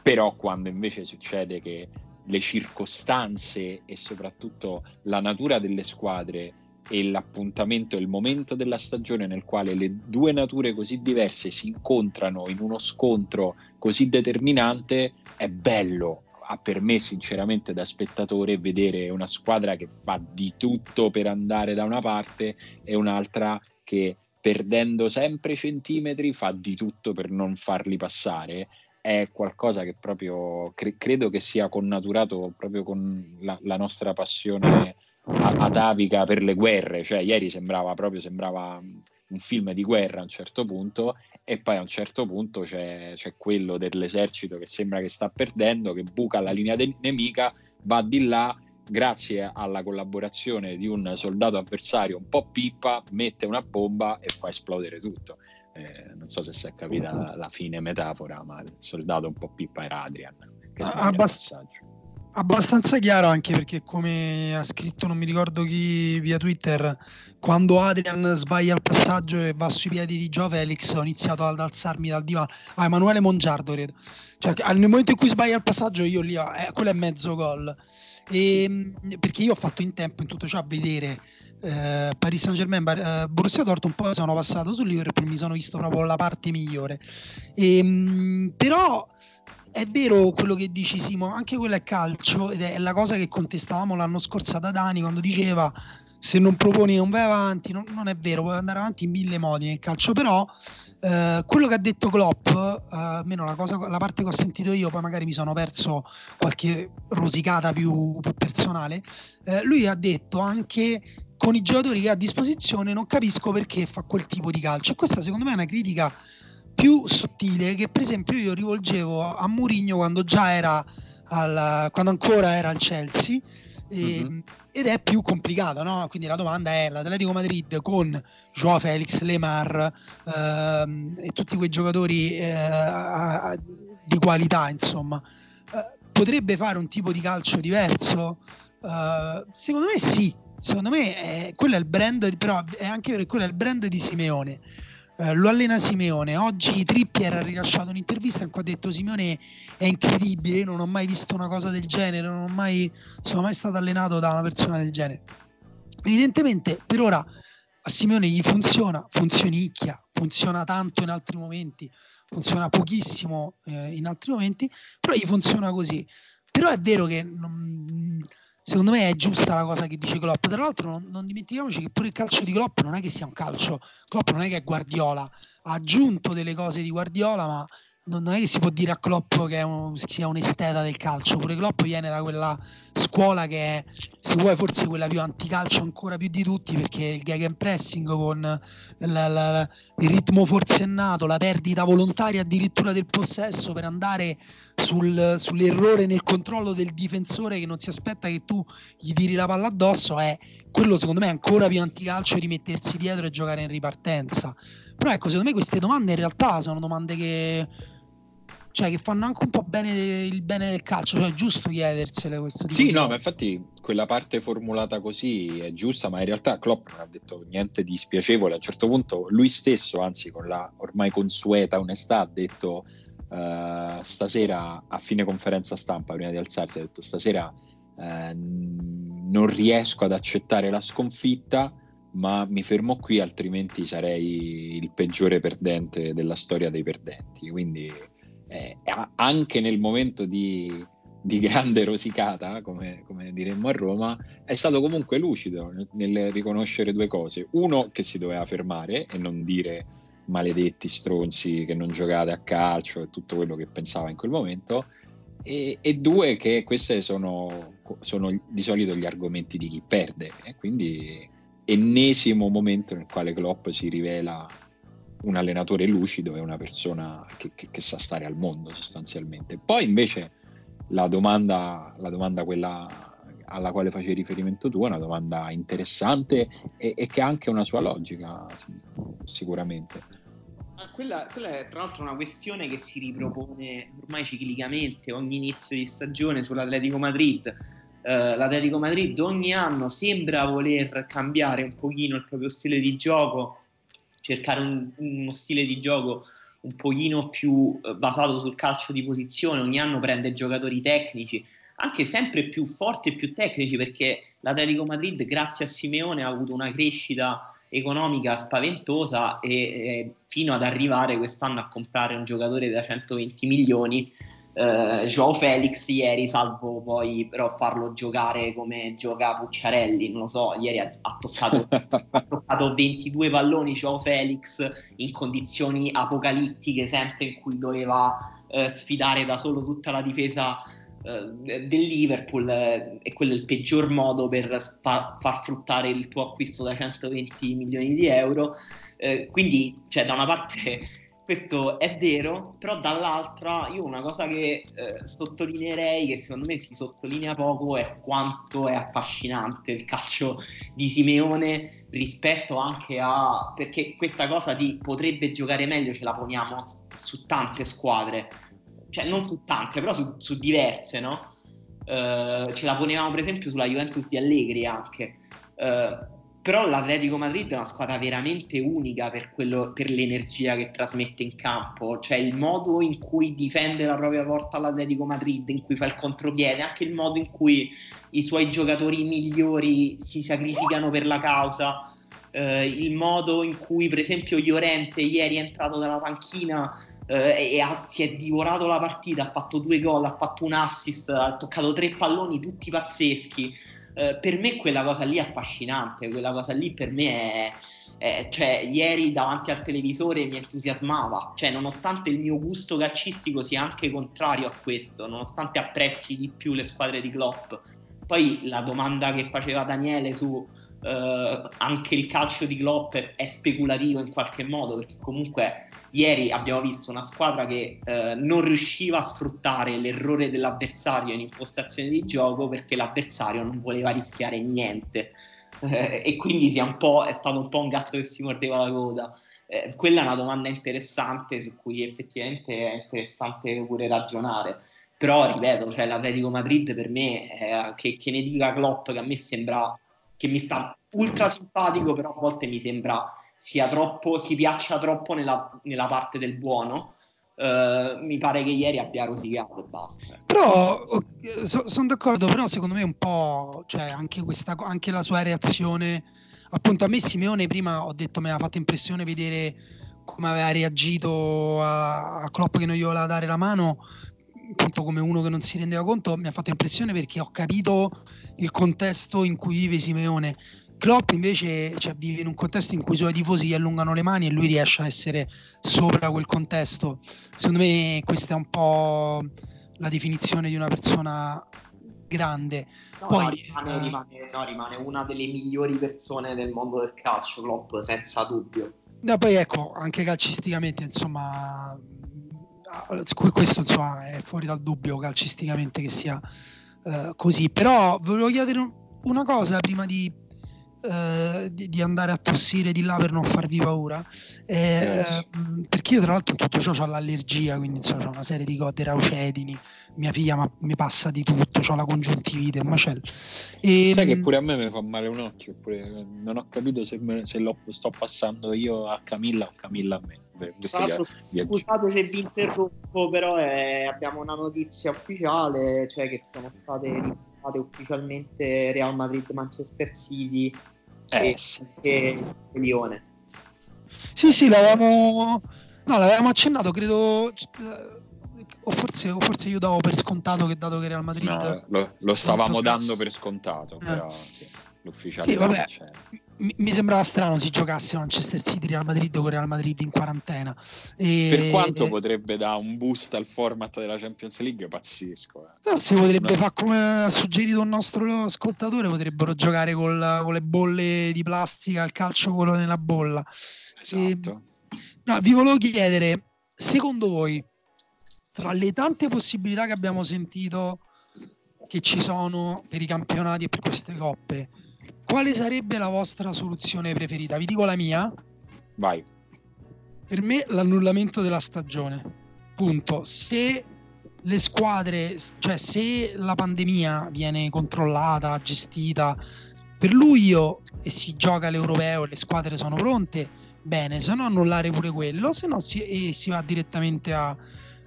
Però quando invece succede che le circostanze e soprattutto la natura delle squadre e l'appuntamento, il momento della stagione nel quale le due nature così diverse si incontrano in uno scontro così determinante, è bello ha per me sinceramente da spettatore vedere una squadra che fa di tutto per andare da una parte e un'altra che perdendo sempre centimetri fa di tutto per non farli passare. È qualcosa che proprio cre- credo che sia connaturato proprio con la, la nostra passione atavica per le guerre. Cioè ieri sembrava proprio sembrava un film di guerra a un certo punto e poi a un certo punto c'è, c'è, quello dell'esercito che sembra che sta perdendo, che buca la linea de- nemica, va di là, grazie alla collaborazione di un soldato avversario un po' pippa, mette una bomba e fa esplodere tutto. Eh, non so se si è capita la, la, fine metafora, ma il soldato un po' pippa era Adrian. Che Abbast- abbastanza chiaro anche perché come ha scritto non mi ricordo chi via Twitter quando Adrian sbaglia il passaggio e va sui piedi di Joe Felix ho iniziato ad alzarmi dal divano ah Emanuele Mongiardo credo. Cioè nel momento in cui sbaglia il passaggio io lì eh, quello è mezzo gol. E, ehm, perché io ho fatto in tempo in tutto ciò a vedere eh, Paris Saint Germain eh, Borussia Dortmund poi sono passato su Liverpool mi sono visto proprio la parte migliore. E, ehm, però è vero quello che dici Simo, anche quello è calcio ed è la cosa che contestavamo l'anno scorso da Dani quando diceva se non proponi non vai avanti, non, non, è vero, puoi andare avanti in mille modi nel calcio, però eh, quello che ha detto Klopp, eh, almeno la, la, parte che ho sentito io, poi magari mi sono perso qualche rosicata più, più personale, eh, lui ha detto anche con i giocatori che ha a disposizione non capisco perché fa quel tipo di calcio. E questa secondo me è una critica più sottile che per esempio io rivolgevo a Mourinho quando già era al, quando ancora era al Chelsea e, mm-hmm. ed è più complicato no? quindi la domanda è l'Atletico Madrid con Joao Felix, Lemar ehm, e tutti quei giocatori eh, di qualità insomma eh, potrebbe fare un tipo di calcio diverso? Uh, secondo me sì, secondo me è, quello è il brand, però è anche quello è il brand di Simeone. Eh, lo allena Simeone. Oggi Trippier ha rilasciato un'intervista in cui ha detto Simeone è incredibile, non ho mai visto una cosa del genere, non mai, sono mai stato allenato da una persona del genere. Evidentemente per ora a Simeone gli funziona, funzionicchia, funziona tanto in altri momenti, funziona pochissimo eh, in altri momenti, però gli funziona così. Però è vero che non, secondo me è giusta la cosa che dice Klopp. Tra l'altro, non, non, dimentichiamoci che pure il calcio di Klopp non è che sia un calcio. Klopp non è che è Guardiola, ha aggiunto delle cose di Guardiola, ma non è che si può dire a Klopp che un, sia un esteta del calcio, pure Klopp viene da quella scuola che è, se vuoi, forse quella più anticalcio ancora più di tutti, perché il gag pressing con la, la, il ritmo forsennato, la perdita volontaria addirittura del possesso per andare sul, sull'errore nel controllo del difensore che non si aspetta che tu gli tiri la palla addosso, è quello secondo me ancora più anticalcio di mettersi dietro e giocare in ripartenza. Però ecco, secondo me queste domande in realtà sono domande che cioè che fanno anche un po' bene il bene del calcio, cioè è giusto chiedersele questo tipo Sì, no, ma infatti quella parte formulata così è giusta, ma in realtà Klopp non ha detto niente di spiacevole, a un certo punto lui stesso, anzi con la ormai consueta onestà, ha detto uh, stasera a fine conferenza stampa, prima di alzarsi, ha detto stasera uh, non riesco ad accettare la sconfitta, ma mi fermo qui, altrimenti sarei il peggiore perdente della storia dei perdenti. Quindi eh, anche nel momento di, di grande rosicata, come, come, diremmo a Roma, è stato comunque lucido nel, nel, riconoscere due cose. Uno, che si doveva fermare e non dire maledetti stronzi che non giocate a calcio e tutto quello che pensava in quel momento. E, e due, che questi sono, sono, di solito gli argomenti di chi perde. E quindi ennesimo momento nel quale Klopp si rivela un allenatore lucido e una persona che, che, che, sa stare al mondo sostanzialmente. Poi invece la domanda, la domanda alla quale facevi riferimento tu è una domanda interessante e, e che ha anche una sua logica sicuramente. Ah, quella, quella, è tra l'altro una questione che si ripropone ormai ciclicamente ogni inizio di stagione sull'Atletico Madrid. Uh, L'Atletico Madrid ogni anno sembra voler cambiare un pochino il proprio stile di gioco cercare un, uno stile di gioco un pochino più eh, basato sul calcio di posizione, ogni anno prende giocatori tecnici, anche sempre più forti e più tecnici, perché l'Atletico Madrid, grazie a Simeone, ha avuto una crescita economica spaventosa e eh, fino ad arrivare quest'anno a comprare un giocatore da 120 milioni Uh, Joao Felix ieri, salvo poi però farlo giocare come gioca Pucciarelli, non lo so, ieri ha, ha, toccato, *laughs* ha toccato, 22 palloni Joao Felix in condizioni apocalittiche, sempre in cui doveva uh, sfidare da solo tutta la difesa uh, del Liverpool e quello è il peggior modo per fa- far fruttare il tuo acquisto da 120 milioni di euro. quindi, cioè, da una parte questo è vero, però dall'altra io una cosa che eh, sottolineerei, che secondo me si sottolinea poco, è quanto è affascinante il calcio di Simeone rispetto anche a... perché questa cosa di potrebbe giocare meglio ce la poniamo su tante squadre, cioè non su tante, però su, su diverse, no? Uh, ce la ponevamo per esempio sulla Juventus di Allegri anche. Uh, però l'Atletico Madrid è una squadra veramente unica per, quello, per, l'energia che trasmette in campo, cioè il modo in cui difende la propria porta l'Atletico Madrid, in cui fa il contropiede, anche il modo in cui i suoi giocatori migliori si sacrificano per la causa, eh, il modo in cui per esempio Llorente ieri è entrato dalla panchina eh, e ha, si è divorato la partita, ha fatto due gol, ha fatto un assist, ha toccato tre palloni tutti pazzeschi eh, per me quella cosa lì è affascinante, quella cosa lì per me è, è, cioè ieri davanti al televisore mi entusiasmava, cioè nonostante il mio gusto calcistico sia anche contrario a questo, nonostante apprezzi di più le squadre di Klopp. Poi la domanda che faceva Daniele su Uh, anche il calcio di Klopp è speculativo in qualche modo perché comunque ieri abbiamo visto una squadra che uh, non riusciva a sfruttare l'errore dell'avversario in impostazione di gioco perché l'avversario non voleva rischiare niente. Uh, e quindi è stato un po' un gatto che si mordeva la coda. Eh, quella è una domanda interessante su cui effettivamente è interessante pure ragionare. Però ripeto cioè, l'Atletico Madrid per me che, che ne dica Klopp che a me sembra che mi sta ultra simpatico, però a volte mi sembra sia troppo, si piaccia troppo nella, nella parte del buono. Uh, mi pare che ieri abbia rosicato e basta. Però so, sono d'accordo, però secondo me un po', cioè anche, questa, anche la sua reazione, appunto a me Simeone prima ho detto mi ha fatto impressione vedere come aveva reagito a, a Klopp che non gli voleva dare la mano, appunto come uno che non si rendeva conto, mi ha fatto impressione perché ho capito il contesto in cui vive Simeone. Klopp invece cioè, vive in un contesto in cui i suoi tifosi gli allungano le mani e lui riesce a essere sopra quel contesto. Secondo me questa è un po' la definizione di una persona grande. No, Poi, no, rimane, uh, rimane, no, rimane, una delle migliori persone del mondo del calcio, Klopp, senza dubbio. No, poi ecco, anche calcisticamente, insomma, questo insomma, è fuori dal dubbio calcisticamente che sia uh, così. Però volevo chiedere una cosa prima di, uh, di, di, andare a tossire di là per non farvi paura. Eh, uh, perché io tra l'altro tutto ciò ho l'allergia, quindi insomma, ho una serie di cose, raucedini, mia figlia ma, mi passa di tutto, ho la congiuntivite, un macello. E, Sai che pure a me mi fa male un occhio, oppure non ho capito se, me, se lo sto passando io a Camilla o Camilla a me. Scusate se vi interrompo, però è, abbiamo una notizia ufficiale, cioè che sono state riportate ufficialmente Real Madrid-Manchester City eh. e, e Lione. Sì, sì, l'avevamo, no, l'avevamo accennato, credo o forse, o forse, io davo per scontato che dato che Real Madrid no, lo, lo stavamo dando per scontato eh. però l'ufficiale sì, vabbè, mi, mi, sembrava strano si giocasse Manchester City Real Madrid con Real Madrid in quarantena. E, per quanto potrebbe dare un boost al format della Champions League pazzesco eh. no, si potrebbe no. fare come ha suggerito un nostro ascoltatore potrebbero giocare col, con le bolle di plastica al calcio quello nella bolla. Esatto. e, no, vi volevo chiedere secondo voi tra le tante possibilità che abbiamo sentito che ci sono per i campionati e per queste coppe quale sarebbe la vostra soluzione preferita? Vi dico la mia. Vai. Per me l'annullamento della stagione. Punto. Se le squadre, cioè se la pandemia viene controllata, gestita per luglio e si gioca l'europeo e le squadre sono pronte, bene, se no annullare pure quello, se no si, e si va direttamente a,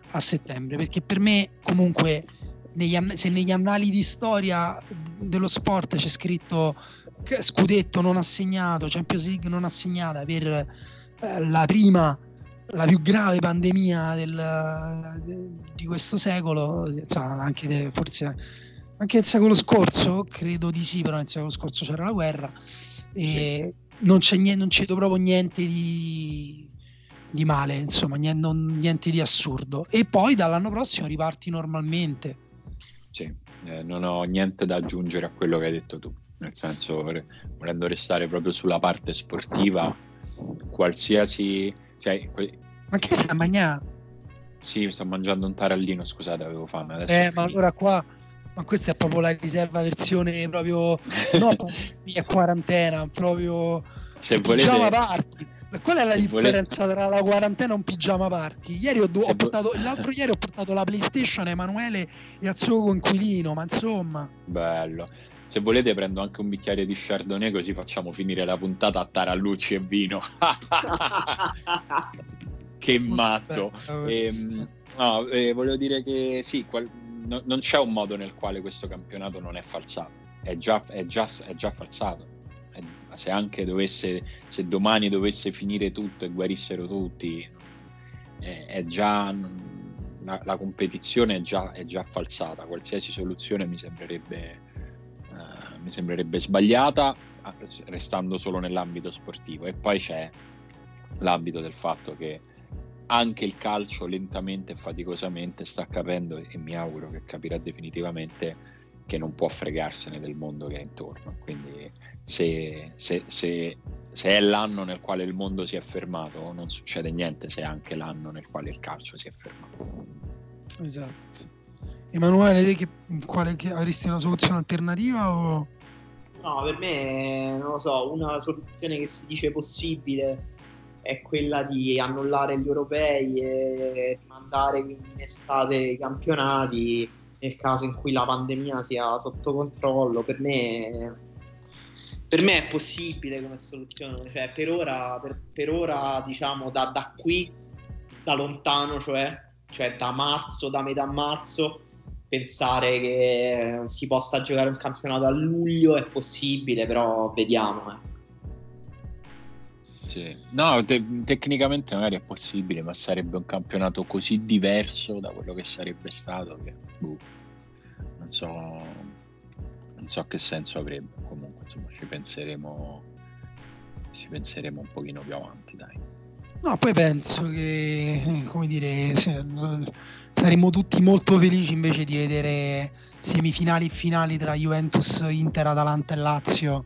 a settembre, perché per me comunque negli, se negli annali di storia dello sport c'è scritto scudetto non assegnato, Champions League non assegnata per eh, la prima, la più grave pandemia del, de, di questo secolo, insomma, anche de, forse anche nel secolo scorso, credo di sì, però nel secolo scorso c'era la guerra e sì. non, c'è niente, non c'è proprio niente di, di male, insomma, niente, non, niente di assurdo. E poi dall'anno prossimo riparti normalmente. Sì, eh, non ho niente da aggiungere a quello che hai detto tu nel senso volendo restare proprio sulla parte sportiva qualsiasi cioè, que... ma che stai a mangiare? sì sto mangiando un tarallino scusate avevo fame adesso eh ma allora qua ma questa è proprio la riserva versione proprio no *laughs* è quarantena proprio se volete party Qual è la differenza volete... tra la quarantena e un pigiama party? Ieri ho, ho portato, l'altro ieri ho portato la PlayStation a Emanuele e al suo coinquilino, ma insomma. Bello. Se volete prendo anche un bicchiere di Chardonnay così facciamo finire la puntata a tarallucci e vino. *laughs* che matto. E, ehm, no, eh, volevo dire che sì, qual- no, non c'è un modo nel quale questo campionato non è falsato. È già, è già, è già falsato. se anche dovesse, se domani dovesse finire tutto e guarissero tutti, è, è già la, la, competizione è già, è già falsata. Qualsiasi soluzione mi sembrerebbe mi sembrerebbe sbagliata restando solo nell'ambito sportivo. E poi c'è l'ambito del fatto che anche il calcio lentamente e faticosamente sta capendo e mi auguro che capirà definitivamente che non può fregarsene del mondo che è intorno. Quindi se, se, se, se, è l'anno nel quale il mondo si è fermato, non succede niente se è anche l'anno nel quale il calcio si è fermato. Esatto. Emanuele, che, quale, che avresti una soluzione alternativa o... No, per me, non lo so, una soluzione che si dice possibile è quella di annullare gli europei e mandare in estate i campionati nel caso in cui la pandemia sia sotto controllo. Per me, per me è possibile come soluzione. Cioè, per ora, per, per ora diciamo, da, da, qui, da lontano, cioè, cioè da marzo, da metà marzo, pensare che si possa giocare un campionato a luglio è possibile, però vediamo. Eh. Sì. No, te- tecnicamente magari è possibile, ma sarebbe un campionato così diverso da quello che sarebbe stato che boh, non so, non so che senso avrebbe. Comunque, insomma, ci penseremo, ci penseremo un pochino più avanti, dai. No, poi penso che, come dire, saremmo tutti molto felici invece di vedere semifinali e finali tra Juventus, Inter, Atalanta e Lazio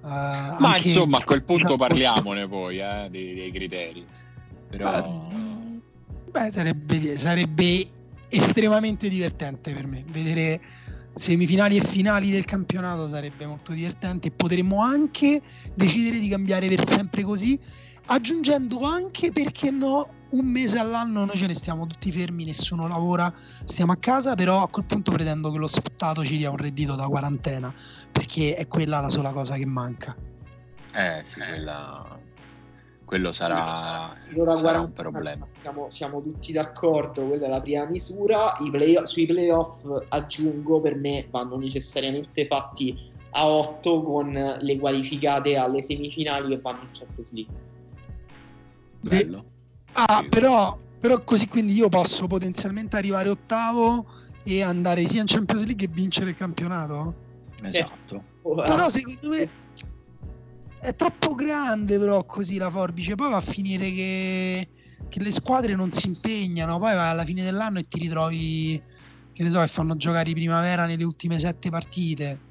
Uh, Ma insomma, a quel punto parliamone poi eh, dei, dei, criteri. Però... Beh, sarebbe, sarebbe estremamente divertente per me vedere semifinali e finali del campionato sarebbe molto divertente potremmo anche decidere di cambiare per sempre così aggiungendo anche perché no un mese all'anno noi ce ne stiamo tutti fermi, nessuno lavora, stiamo a casa, però a quel punto pretendo che lo Stato ci dia un reddito da quarantena, perché è quella la sola cosa che manca. Eh sì, quella... quello sarà, allora, sarà un problema. Siamo, siamo, tutti d'accordo, quella è la prima misura. Play, sui playoff aggiungo, per me vanno necessariamente fatti a 8 con le qualificate alle semifinali che vanno in Champions League. Bello. Ah, sì. però, però così quindi io posso potenzialmente arrivare ottavo e andare sia in Champions League e vincere il campionato? Esatto. Eh, però secondo me è troppo grande però così la forbice, poi va a finire che, che le squadre non si impegnano, poi vai alla fine dell'anno e ti ritrovi, che ne so, e fanno giocare i primavera nelle ultime sette partite.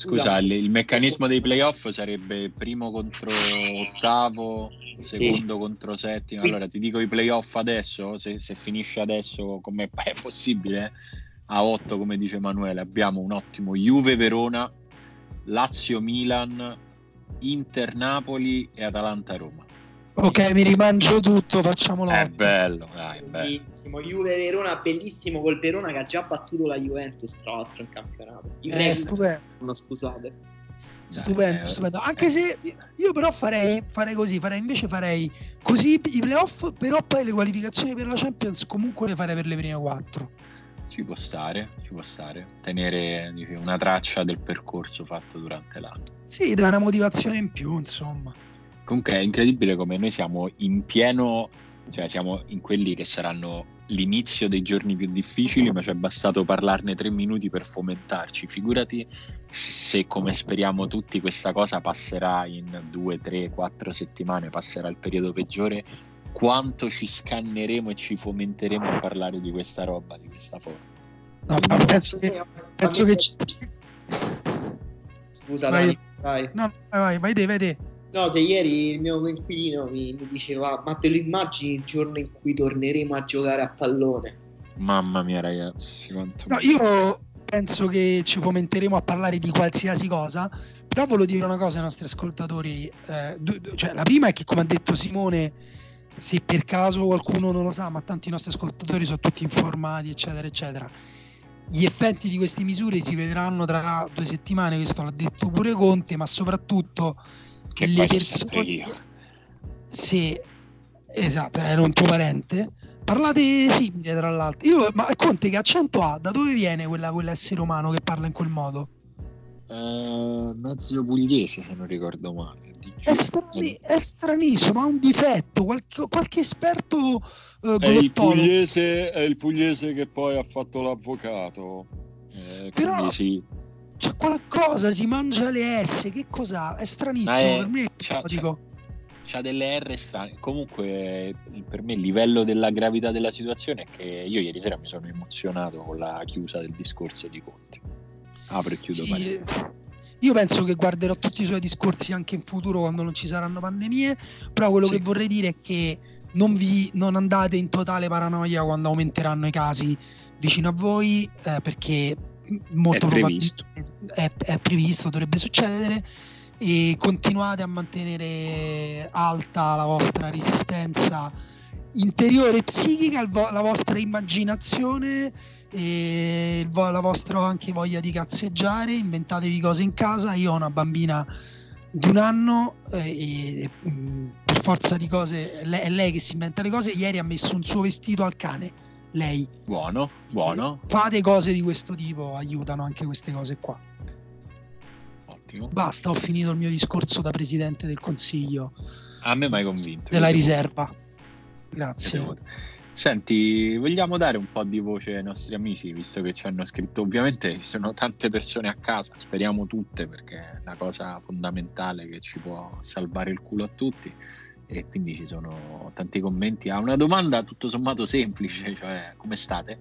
Scusa, il, il meccanismo dei playoff sarebbe primo contro ottavo, secondo sì. contro settimo. Allora ti dico i playoff adesso, se, se finisce adesso come *laughs* è possibile, a 8 come dice Emanuele, abbiamo un ottimo Juve Verona, Lazio Milan, Inter Napoli e Atalanta Roma. Ok, mi rimangio tutto, facciamo l'otto. È bello, dai, bellissimo. Juve Verona, bellissimo col Verona che ha già battuto la Juventus tra l'altro in campionato. Eh, stupendo. No, scusate. Stupendo, stupendo. Anche se io però farei, farei così, farei invece farei così i playoff, però poi le qualificazioni per la Champions comunque le farei per le prime quattro. Ci può stare, ci può stare. Tenere una traccia del percorso fatto durante l'anno. Sì, dà una motivazione in più, insomma. Comunque è incredibile come noi siamo in pieno, cioè siamo in quelli che saranno l'inizio dei giorni più difficili, ma ci è bastato parlarne tre minuti per fomentarci. Figurati se, come speriamo tutti, questa cosa passerà in due, tre, quattro settimane, passerà il periodo peggiore, quanto ci scanneremo e ci fomenteremo a parlare di questa roba, di questa forma. No, penso che, penso che ci... Scusa, vai. Dani, vai. No, vai, vai, vai, vai, vai. No, che ieri il mio coinquilino mi, mi, diceva: Ma te lo immagini il giorno in cui torneremo a giocare a pallone? Mamma mia, ragazzi, quanto no, io penso che ci fomenteremo a parlare di qualsiasi cosa. Però voglio dire una cosa ai nostri ascoltatori. Eh, cioè, la prima è che, come ha detto Simone, se per caso qualcuno non lo sa, ma tanti nostri ascoltatori sono tutti informati, eccetera, eccetera. Gli effetti di queste misure si vedranno tra due settimane, questo l'ha detto pure Conte, ma soprattutto che le persone... io. Sì, esatto, era un tuo parente. Parlate simile tra l'altro. Io, ma Conte che accento ha? Da dove viene quella, quell'essere umano che parla in quel modo? Uh, mezzo pugliese se non ricordo male. È, strani- è, stranissimo, ha un difetto. Qualche, qualche esperto uh, è, il pugliese, è il pugliese che poi ha fatto l'avvocato. Eh, Però, sì. C'è qualcosa, si mangia le S, che cos'ha? È stranissimo, è, per me c'ha, c'ha, c'ha, delle R strane. Comunque, per me il livello della gravità della situazione è che io ieri sera mi sono emozionato con la chiusa del discorso di Conti. Apro e chiudo. Sì, io penso che guarderò tutti i suoi discorsi anche in futuro quando non ci saranno pandemie, però quello sì. che vorrei dire è che non, vi, non andate in totale paranoia quando aumenteranno i casi vicino a voi, eh, perché molto è previsto. È, è previsto, dovrebbe succedere e continuate a mantenere alta la vostra resistenza interiore e psichica, la vostra immaginazione e la vostra anche voglia di cazzeggiare, inventatevi cose in casa. Io ho una bambina di un anno eh, e mm, per forza di cose è lei che si inventa le cose. Ieri ha messo un suo vestito al cane lei. Buono, buono. Fate cose di questo tipo, aiutano anche queste cose qua. Ottimo. Basta, ho finito il mio discorso da presidente del consiglio. A me mai convinto. Della riserva. Grazie. Senti, vogliamo dare un po' di voce ai nostri amici, visto che ci hanno scritto. Ovviamente ci sono tante persone a casa, speriamo tutte, perché è una cosa fondamentale che ci può salvare il culo a tutti e quindi ci sono tanti commenti a una domanda tutto sommato semplice, cioè come state?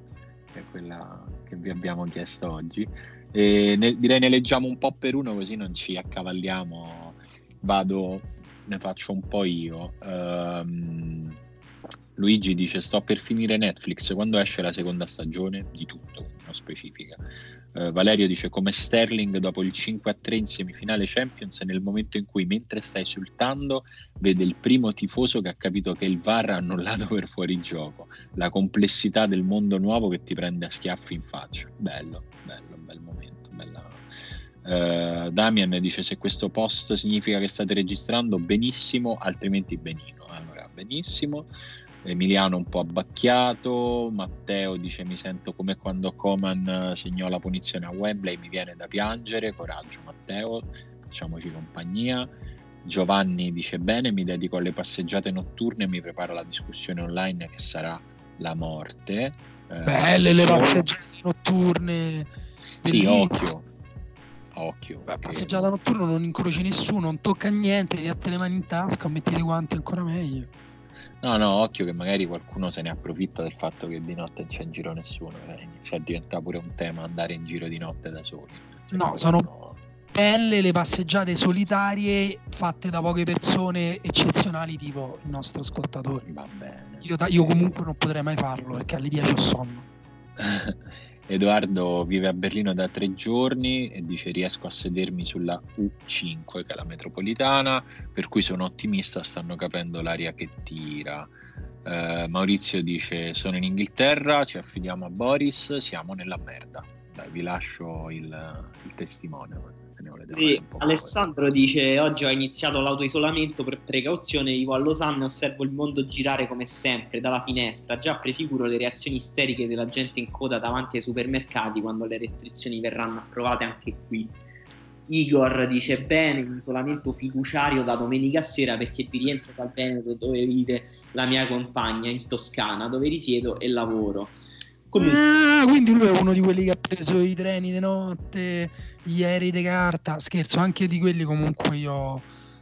Che è quella che vi abbiamo chiesto oggi. E ne, direi ne leggiamo un po' per uno così non ci accavalliamo. Vado, ne faccio un po' io. Um, Luigi dice sto per finire Netflix, quando esce la seconda stagione? Di tutto, non specifica. Uh, Valerio dice come Sterling dopo il 5-3 in semifinale Champions nel momento in cui mentre sta esultando vede il primo tifoso che ha capito che il VAR ha annullato *laughs* per fuori gioco. La complessità del mondo nuovo che ti prende a schiaffi in faccia. Bello, bello, bel momento. Bella... Uh, Damian dice se questo post significa che state registrando benissimo, altrimenti benino. Allora, benissimo. Emiliano un po' abbacchiato, Matteo dice mi sento come quando Coman segnò la punizione a Wembley, mi viene da piangere, coraggio Matteo, facciamoci compagnia. Giovanni dice bene, mi dedico alle passeggiate notturne e mi preparo alla discussione online che sarà la morte. Eh, Belle le passeggiate notturne. Sì, occhio. Occhio. La passeggiata notturna non incroci nessuno, non tocca niente, ti le mani in tasca, metti i guanti ancora meglio. No, no, occhio che magari qualcuno se ne approfitta del fatto che di notte non c'è in giro nessuno, eh. inizia a diventare pure un tema andare in giro di notte da soli. Se no, sono belle le passeggiate solitarie fatte da poche persone eccezionali tipo il nostro ascoltatore. Va bene. Io, io comunque non potrei mai farlo perché alle 10 ho sonno. *laughs* Edoardo vive a Berlino da tre giorni e dice riesco a sedermi sulla U5 che è la metropolitana, per cui sono ottimista, stanno capendo l'aria che tira. Eh, Maurizio dice sono in Inghilterra, ci affidiamo a Boris, siamo nella merda. Dai, vi lascio il, il testimone se ne volete sì, Alessandro voi. dice oggi ho iniziato l'autoisolamento per precauzione, vivo a Losanna e osservo il mondo girare come sempre dalla finestra, già prefiguro le reazioni isteriche della gente in coda davanti ai supermercati quando le restrizioni verranno approvate anche qui. Igor dice bene, isolamento fiduciario da domenica sera perché ti rientro dal Veneto dove vive la mia compagna in Toscana dove risiedo e lavoro. Comunque... Ah, quindi lui è uno di quelli che ha preso i treni di notte, gli aerei di carta. Scherzo, anche di quelli comunque io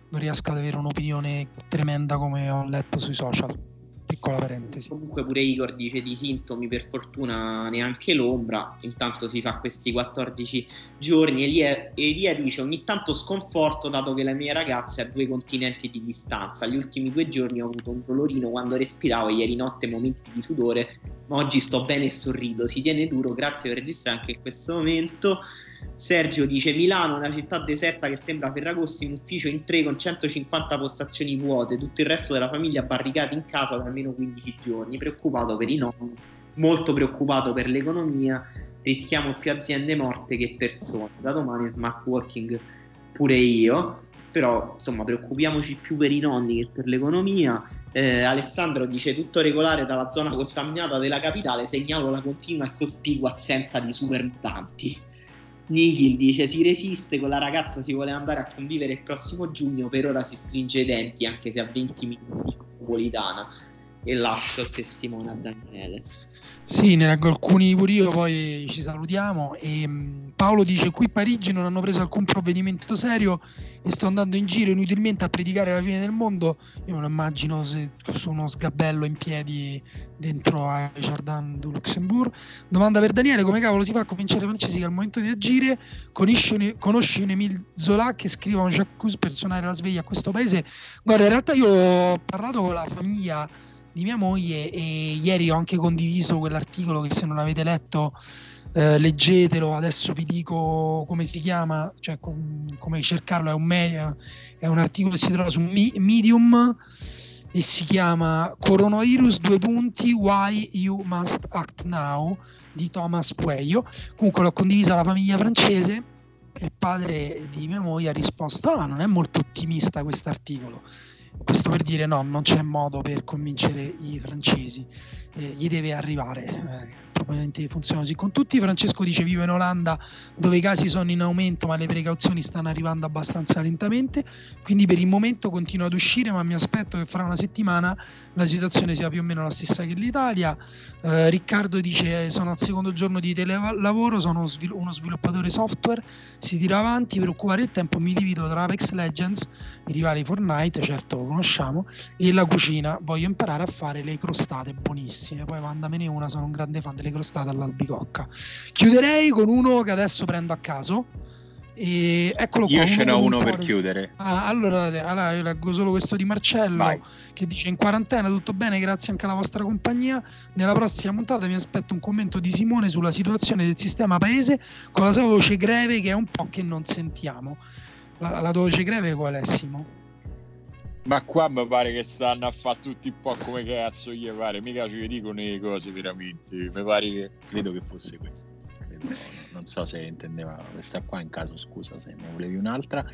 non riesco ad avere un'opinione tremenda come ho letto sui social. Piccola parentesi. Comunque pure Igor dice di sintomi per fortuna neanche l'ombra, intanto si fa questi 14 giorni. Elia, Elia dice ogni tanto sconforto dato che la mia ragazza è a due continenti di distanza. Gli ultimi due giorni ho avuto un dolorino quando respiravo, ieri notte momenti di sudore, ma oggi sto bene e sorrido. Si tiene duro, grazie per registrare anche in questo momento. Sergio dice Milano, una città deserta che sembra Ferragosto in ufficio in tre con 150 postazioni vuote, tutto il resto della famiglia barricati in casa da almeno 15 giorni, preoccupato per i nonni, molto preoccupato per l'economia, rischiamo più aziende morte che persone. Da domani smart working pure io, però insomma preoccupiamoci più per i nonni che per l'economia. Eh, Alessandro dice tutto regolare dalla zona contaminata della capitale, segnalo la continua e cospicua assenza di supermutanti. Nikhil dice si resiste con la ragazza si vuole andare a convivere il prossimo giugno per ora si stringe i denti anche se a 20 minuti di metropolitana e lascio il testimone a Daniele. Sì, ne leggo alcuni pure io, poi ci salutiamo. E, um, Paolo dice: Qui a Parigi non hanno preso alcun provvedimento serio e sto andando in giro inutilmente a predicare la fine del mondo. Io me lo immagino se, su uno sgabello in piedi dentro a Jardin du Luxembourg. Domanda per Daniele: come cavolo si fa a convincere i francesi che al momento di agire conosci un, Emile Zola che scriva un Jacques per suonare la sveglia a questo paese? Guarda, in realtà io ho parlato con la famiglia di mia moglie e ieri ho anche condiviso quell'articolo che se non l'avete letto eh, leggetelo, adesso vi dico come si chiama, cioè com- come cercarlo, è un, me- è un articolo che si trova su Mi- Medium e si chiama Coronavirus due punti Why You Must Act Now di Thomas Pueyo. Comunque l'ho condivisa alla famiglia francese. Il padre di mia moglie ha risposto ah non è molto ottimista questo articolo questo per dire no, non c'è modo per convincere i francesi, eh, gli deve arrivare. Eh, probabilmente funziona così con tutti. Francesco dice vivo in Olanda dove i casi sono in aumento ma le precauzioni stanno arrivando abbastanza lentamente, quindi per il momento continua ad uscire ma mi aspetto che fra una settimana la situazione sia più o meno la stessa che l'Italia. Eh, Riccardo dice sono al secondo giorno di telelavoro, sono uno sviluppatore software, si tira avanti, per occupare il tempo mi divido tra Apex Legends, i rivali Fortnite, certo lo conosciamo, e la cucina, voglio imparare a fare le crostate buonissime, poi mandamene una, sono un grande fan delle le crostate all'albicocca. Chiuderei con uno che adesso prendo a caso. E eccolo qua. Io ce n'ho uno per chiudere. Ah, allora, allora, io leggo solo questo di Marcello Vai. che dice in quarantena tutto bene, grazie anche alla vostra compagnia. Nella prossima puntata mi aspetto un commento di Simone sulla situazione del sistema paese con la sua voce greve che è un po' che non sentiamo. La, la voce greve qual è Simo? Ma qua mi pare che stanno a fare tutti un po' come cazzo gli pare, mica ci dicono le cose veramente. Mi pare che credo che fosse questo. Credo, non so se intendeva questa qua, in caso scusa se ne volevi un'altra.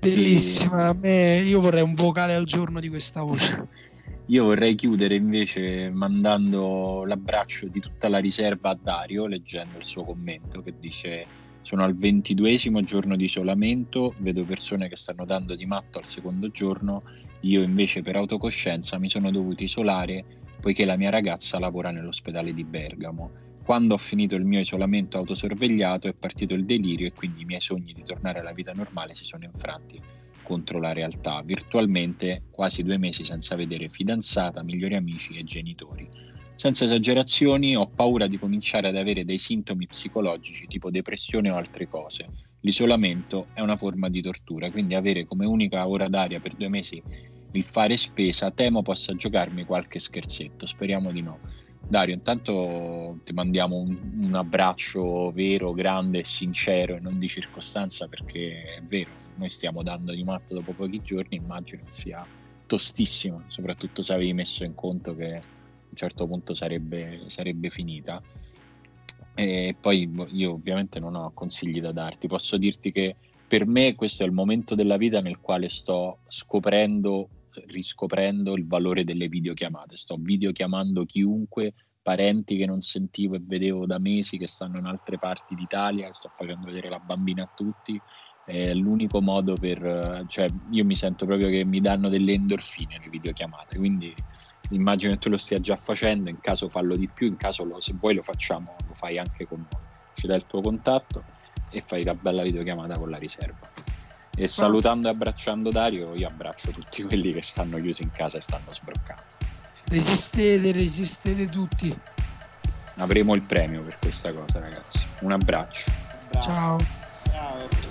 Bellissima, e... io vorrei un vocale al giorno di questa voce. *laughs* Io vorrei chiudere invece mandando l'abbraccio di tutta la riserva a Dario, leggendo il suo commento che dice sono al ventiduesimo giorno di isolamento, vedo persone che stanno dando di matto al secondo giorno, io invece per autocoscienza mi sono dovuto isolare poiché la mia ragazza lavora nell'ospedale di Bergamo. Quando ho finito il mio isolamento autosorvegliato è partito il delirio e quindi i miei sogni di tornare alla vita normale si sono infranti contro la realtà, virtualmente quasi due mesi senza vedere fidanzata, migliori amici e genitori senza esagerazioni, ho paura di cominciare ad avere dei sintomi psicologici tipo depressione o altre cose. L'isolamento è una forma di tortura, quindi avere come unica ora d'aria per due mesi il fare spesa temo possa giocarmi qualche scherzetto, speriamo di no. Dario, intanto ti mandiamo un, un abbraccio vero, grande e sincero e non di circostanza perché è vero, noi stiamo dando di matto dopo pochi giorni, immagino sia tostissimo, soprattutto se avevi messo in conto che un certo punto sarebbe, sarebbe finita. E poi boh, io ovviamente non ho consigli da darti, posso dirti che per me questo è il momento della vita nel quale sto scoprendo, riscoprendo il valore delle videochiamate. Sto videochiamando chiunque, parenti che non sentivo e vedevo da mesi che stanno in altre parti d'Italia, sto facendo vedere la bambina a tutti. È l'unico modo per, cioè io mi sento proprio che mi danno delle endorfine le videochiamate, quindi immagino che tu lo stia già facendo, in caso fallo di più, in caso lo, se vuoi lo facciamo, lo fai anche con noi. Ci dai il tuo contatto e fai la bella videochiamata con la riserva. E salutando e abbracciando Dario, io abbraccio tutti *laughs* quelli che stanno chiusi in casa e stanno sbroccando. Resistete, resistete tutti. Avremo il premio per questa cosa, ragazzi. Un abbraccio. Ciao. Ciao.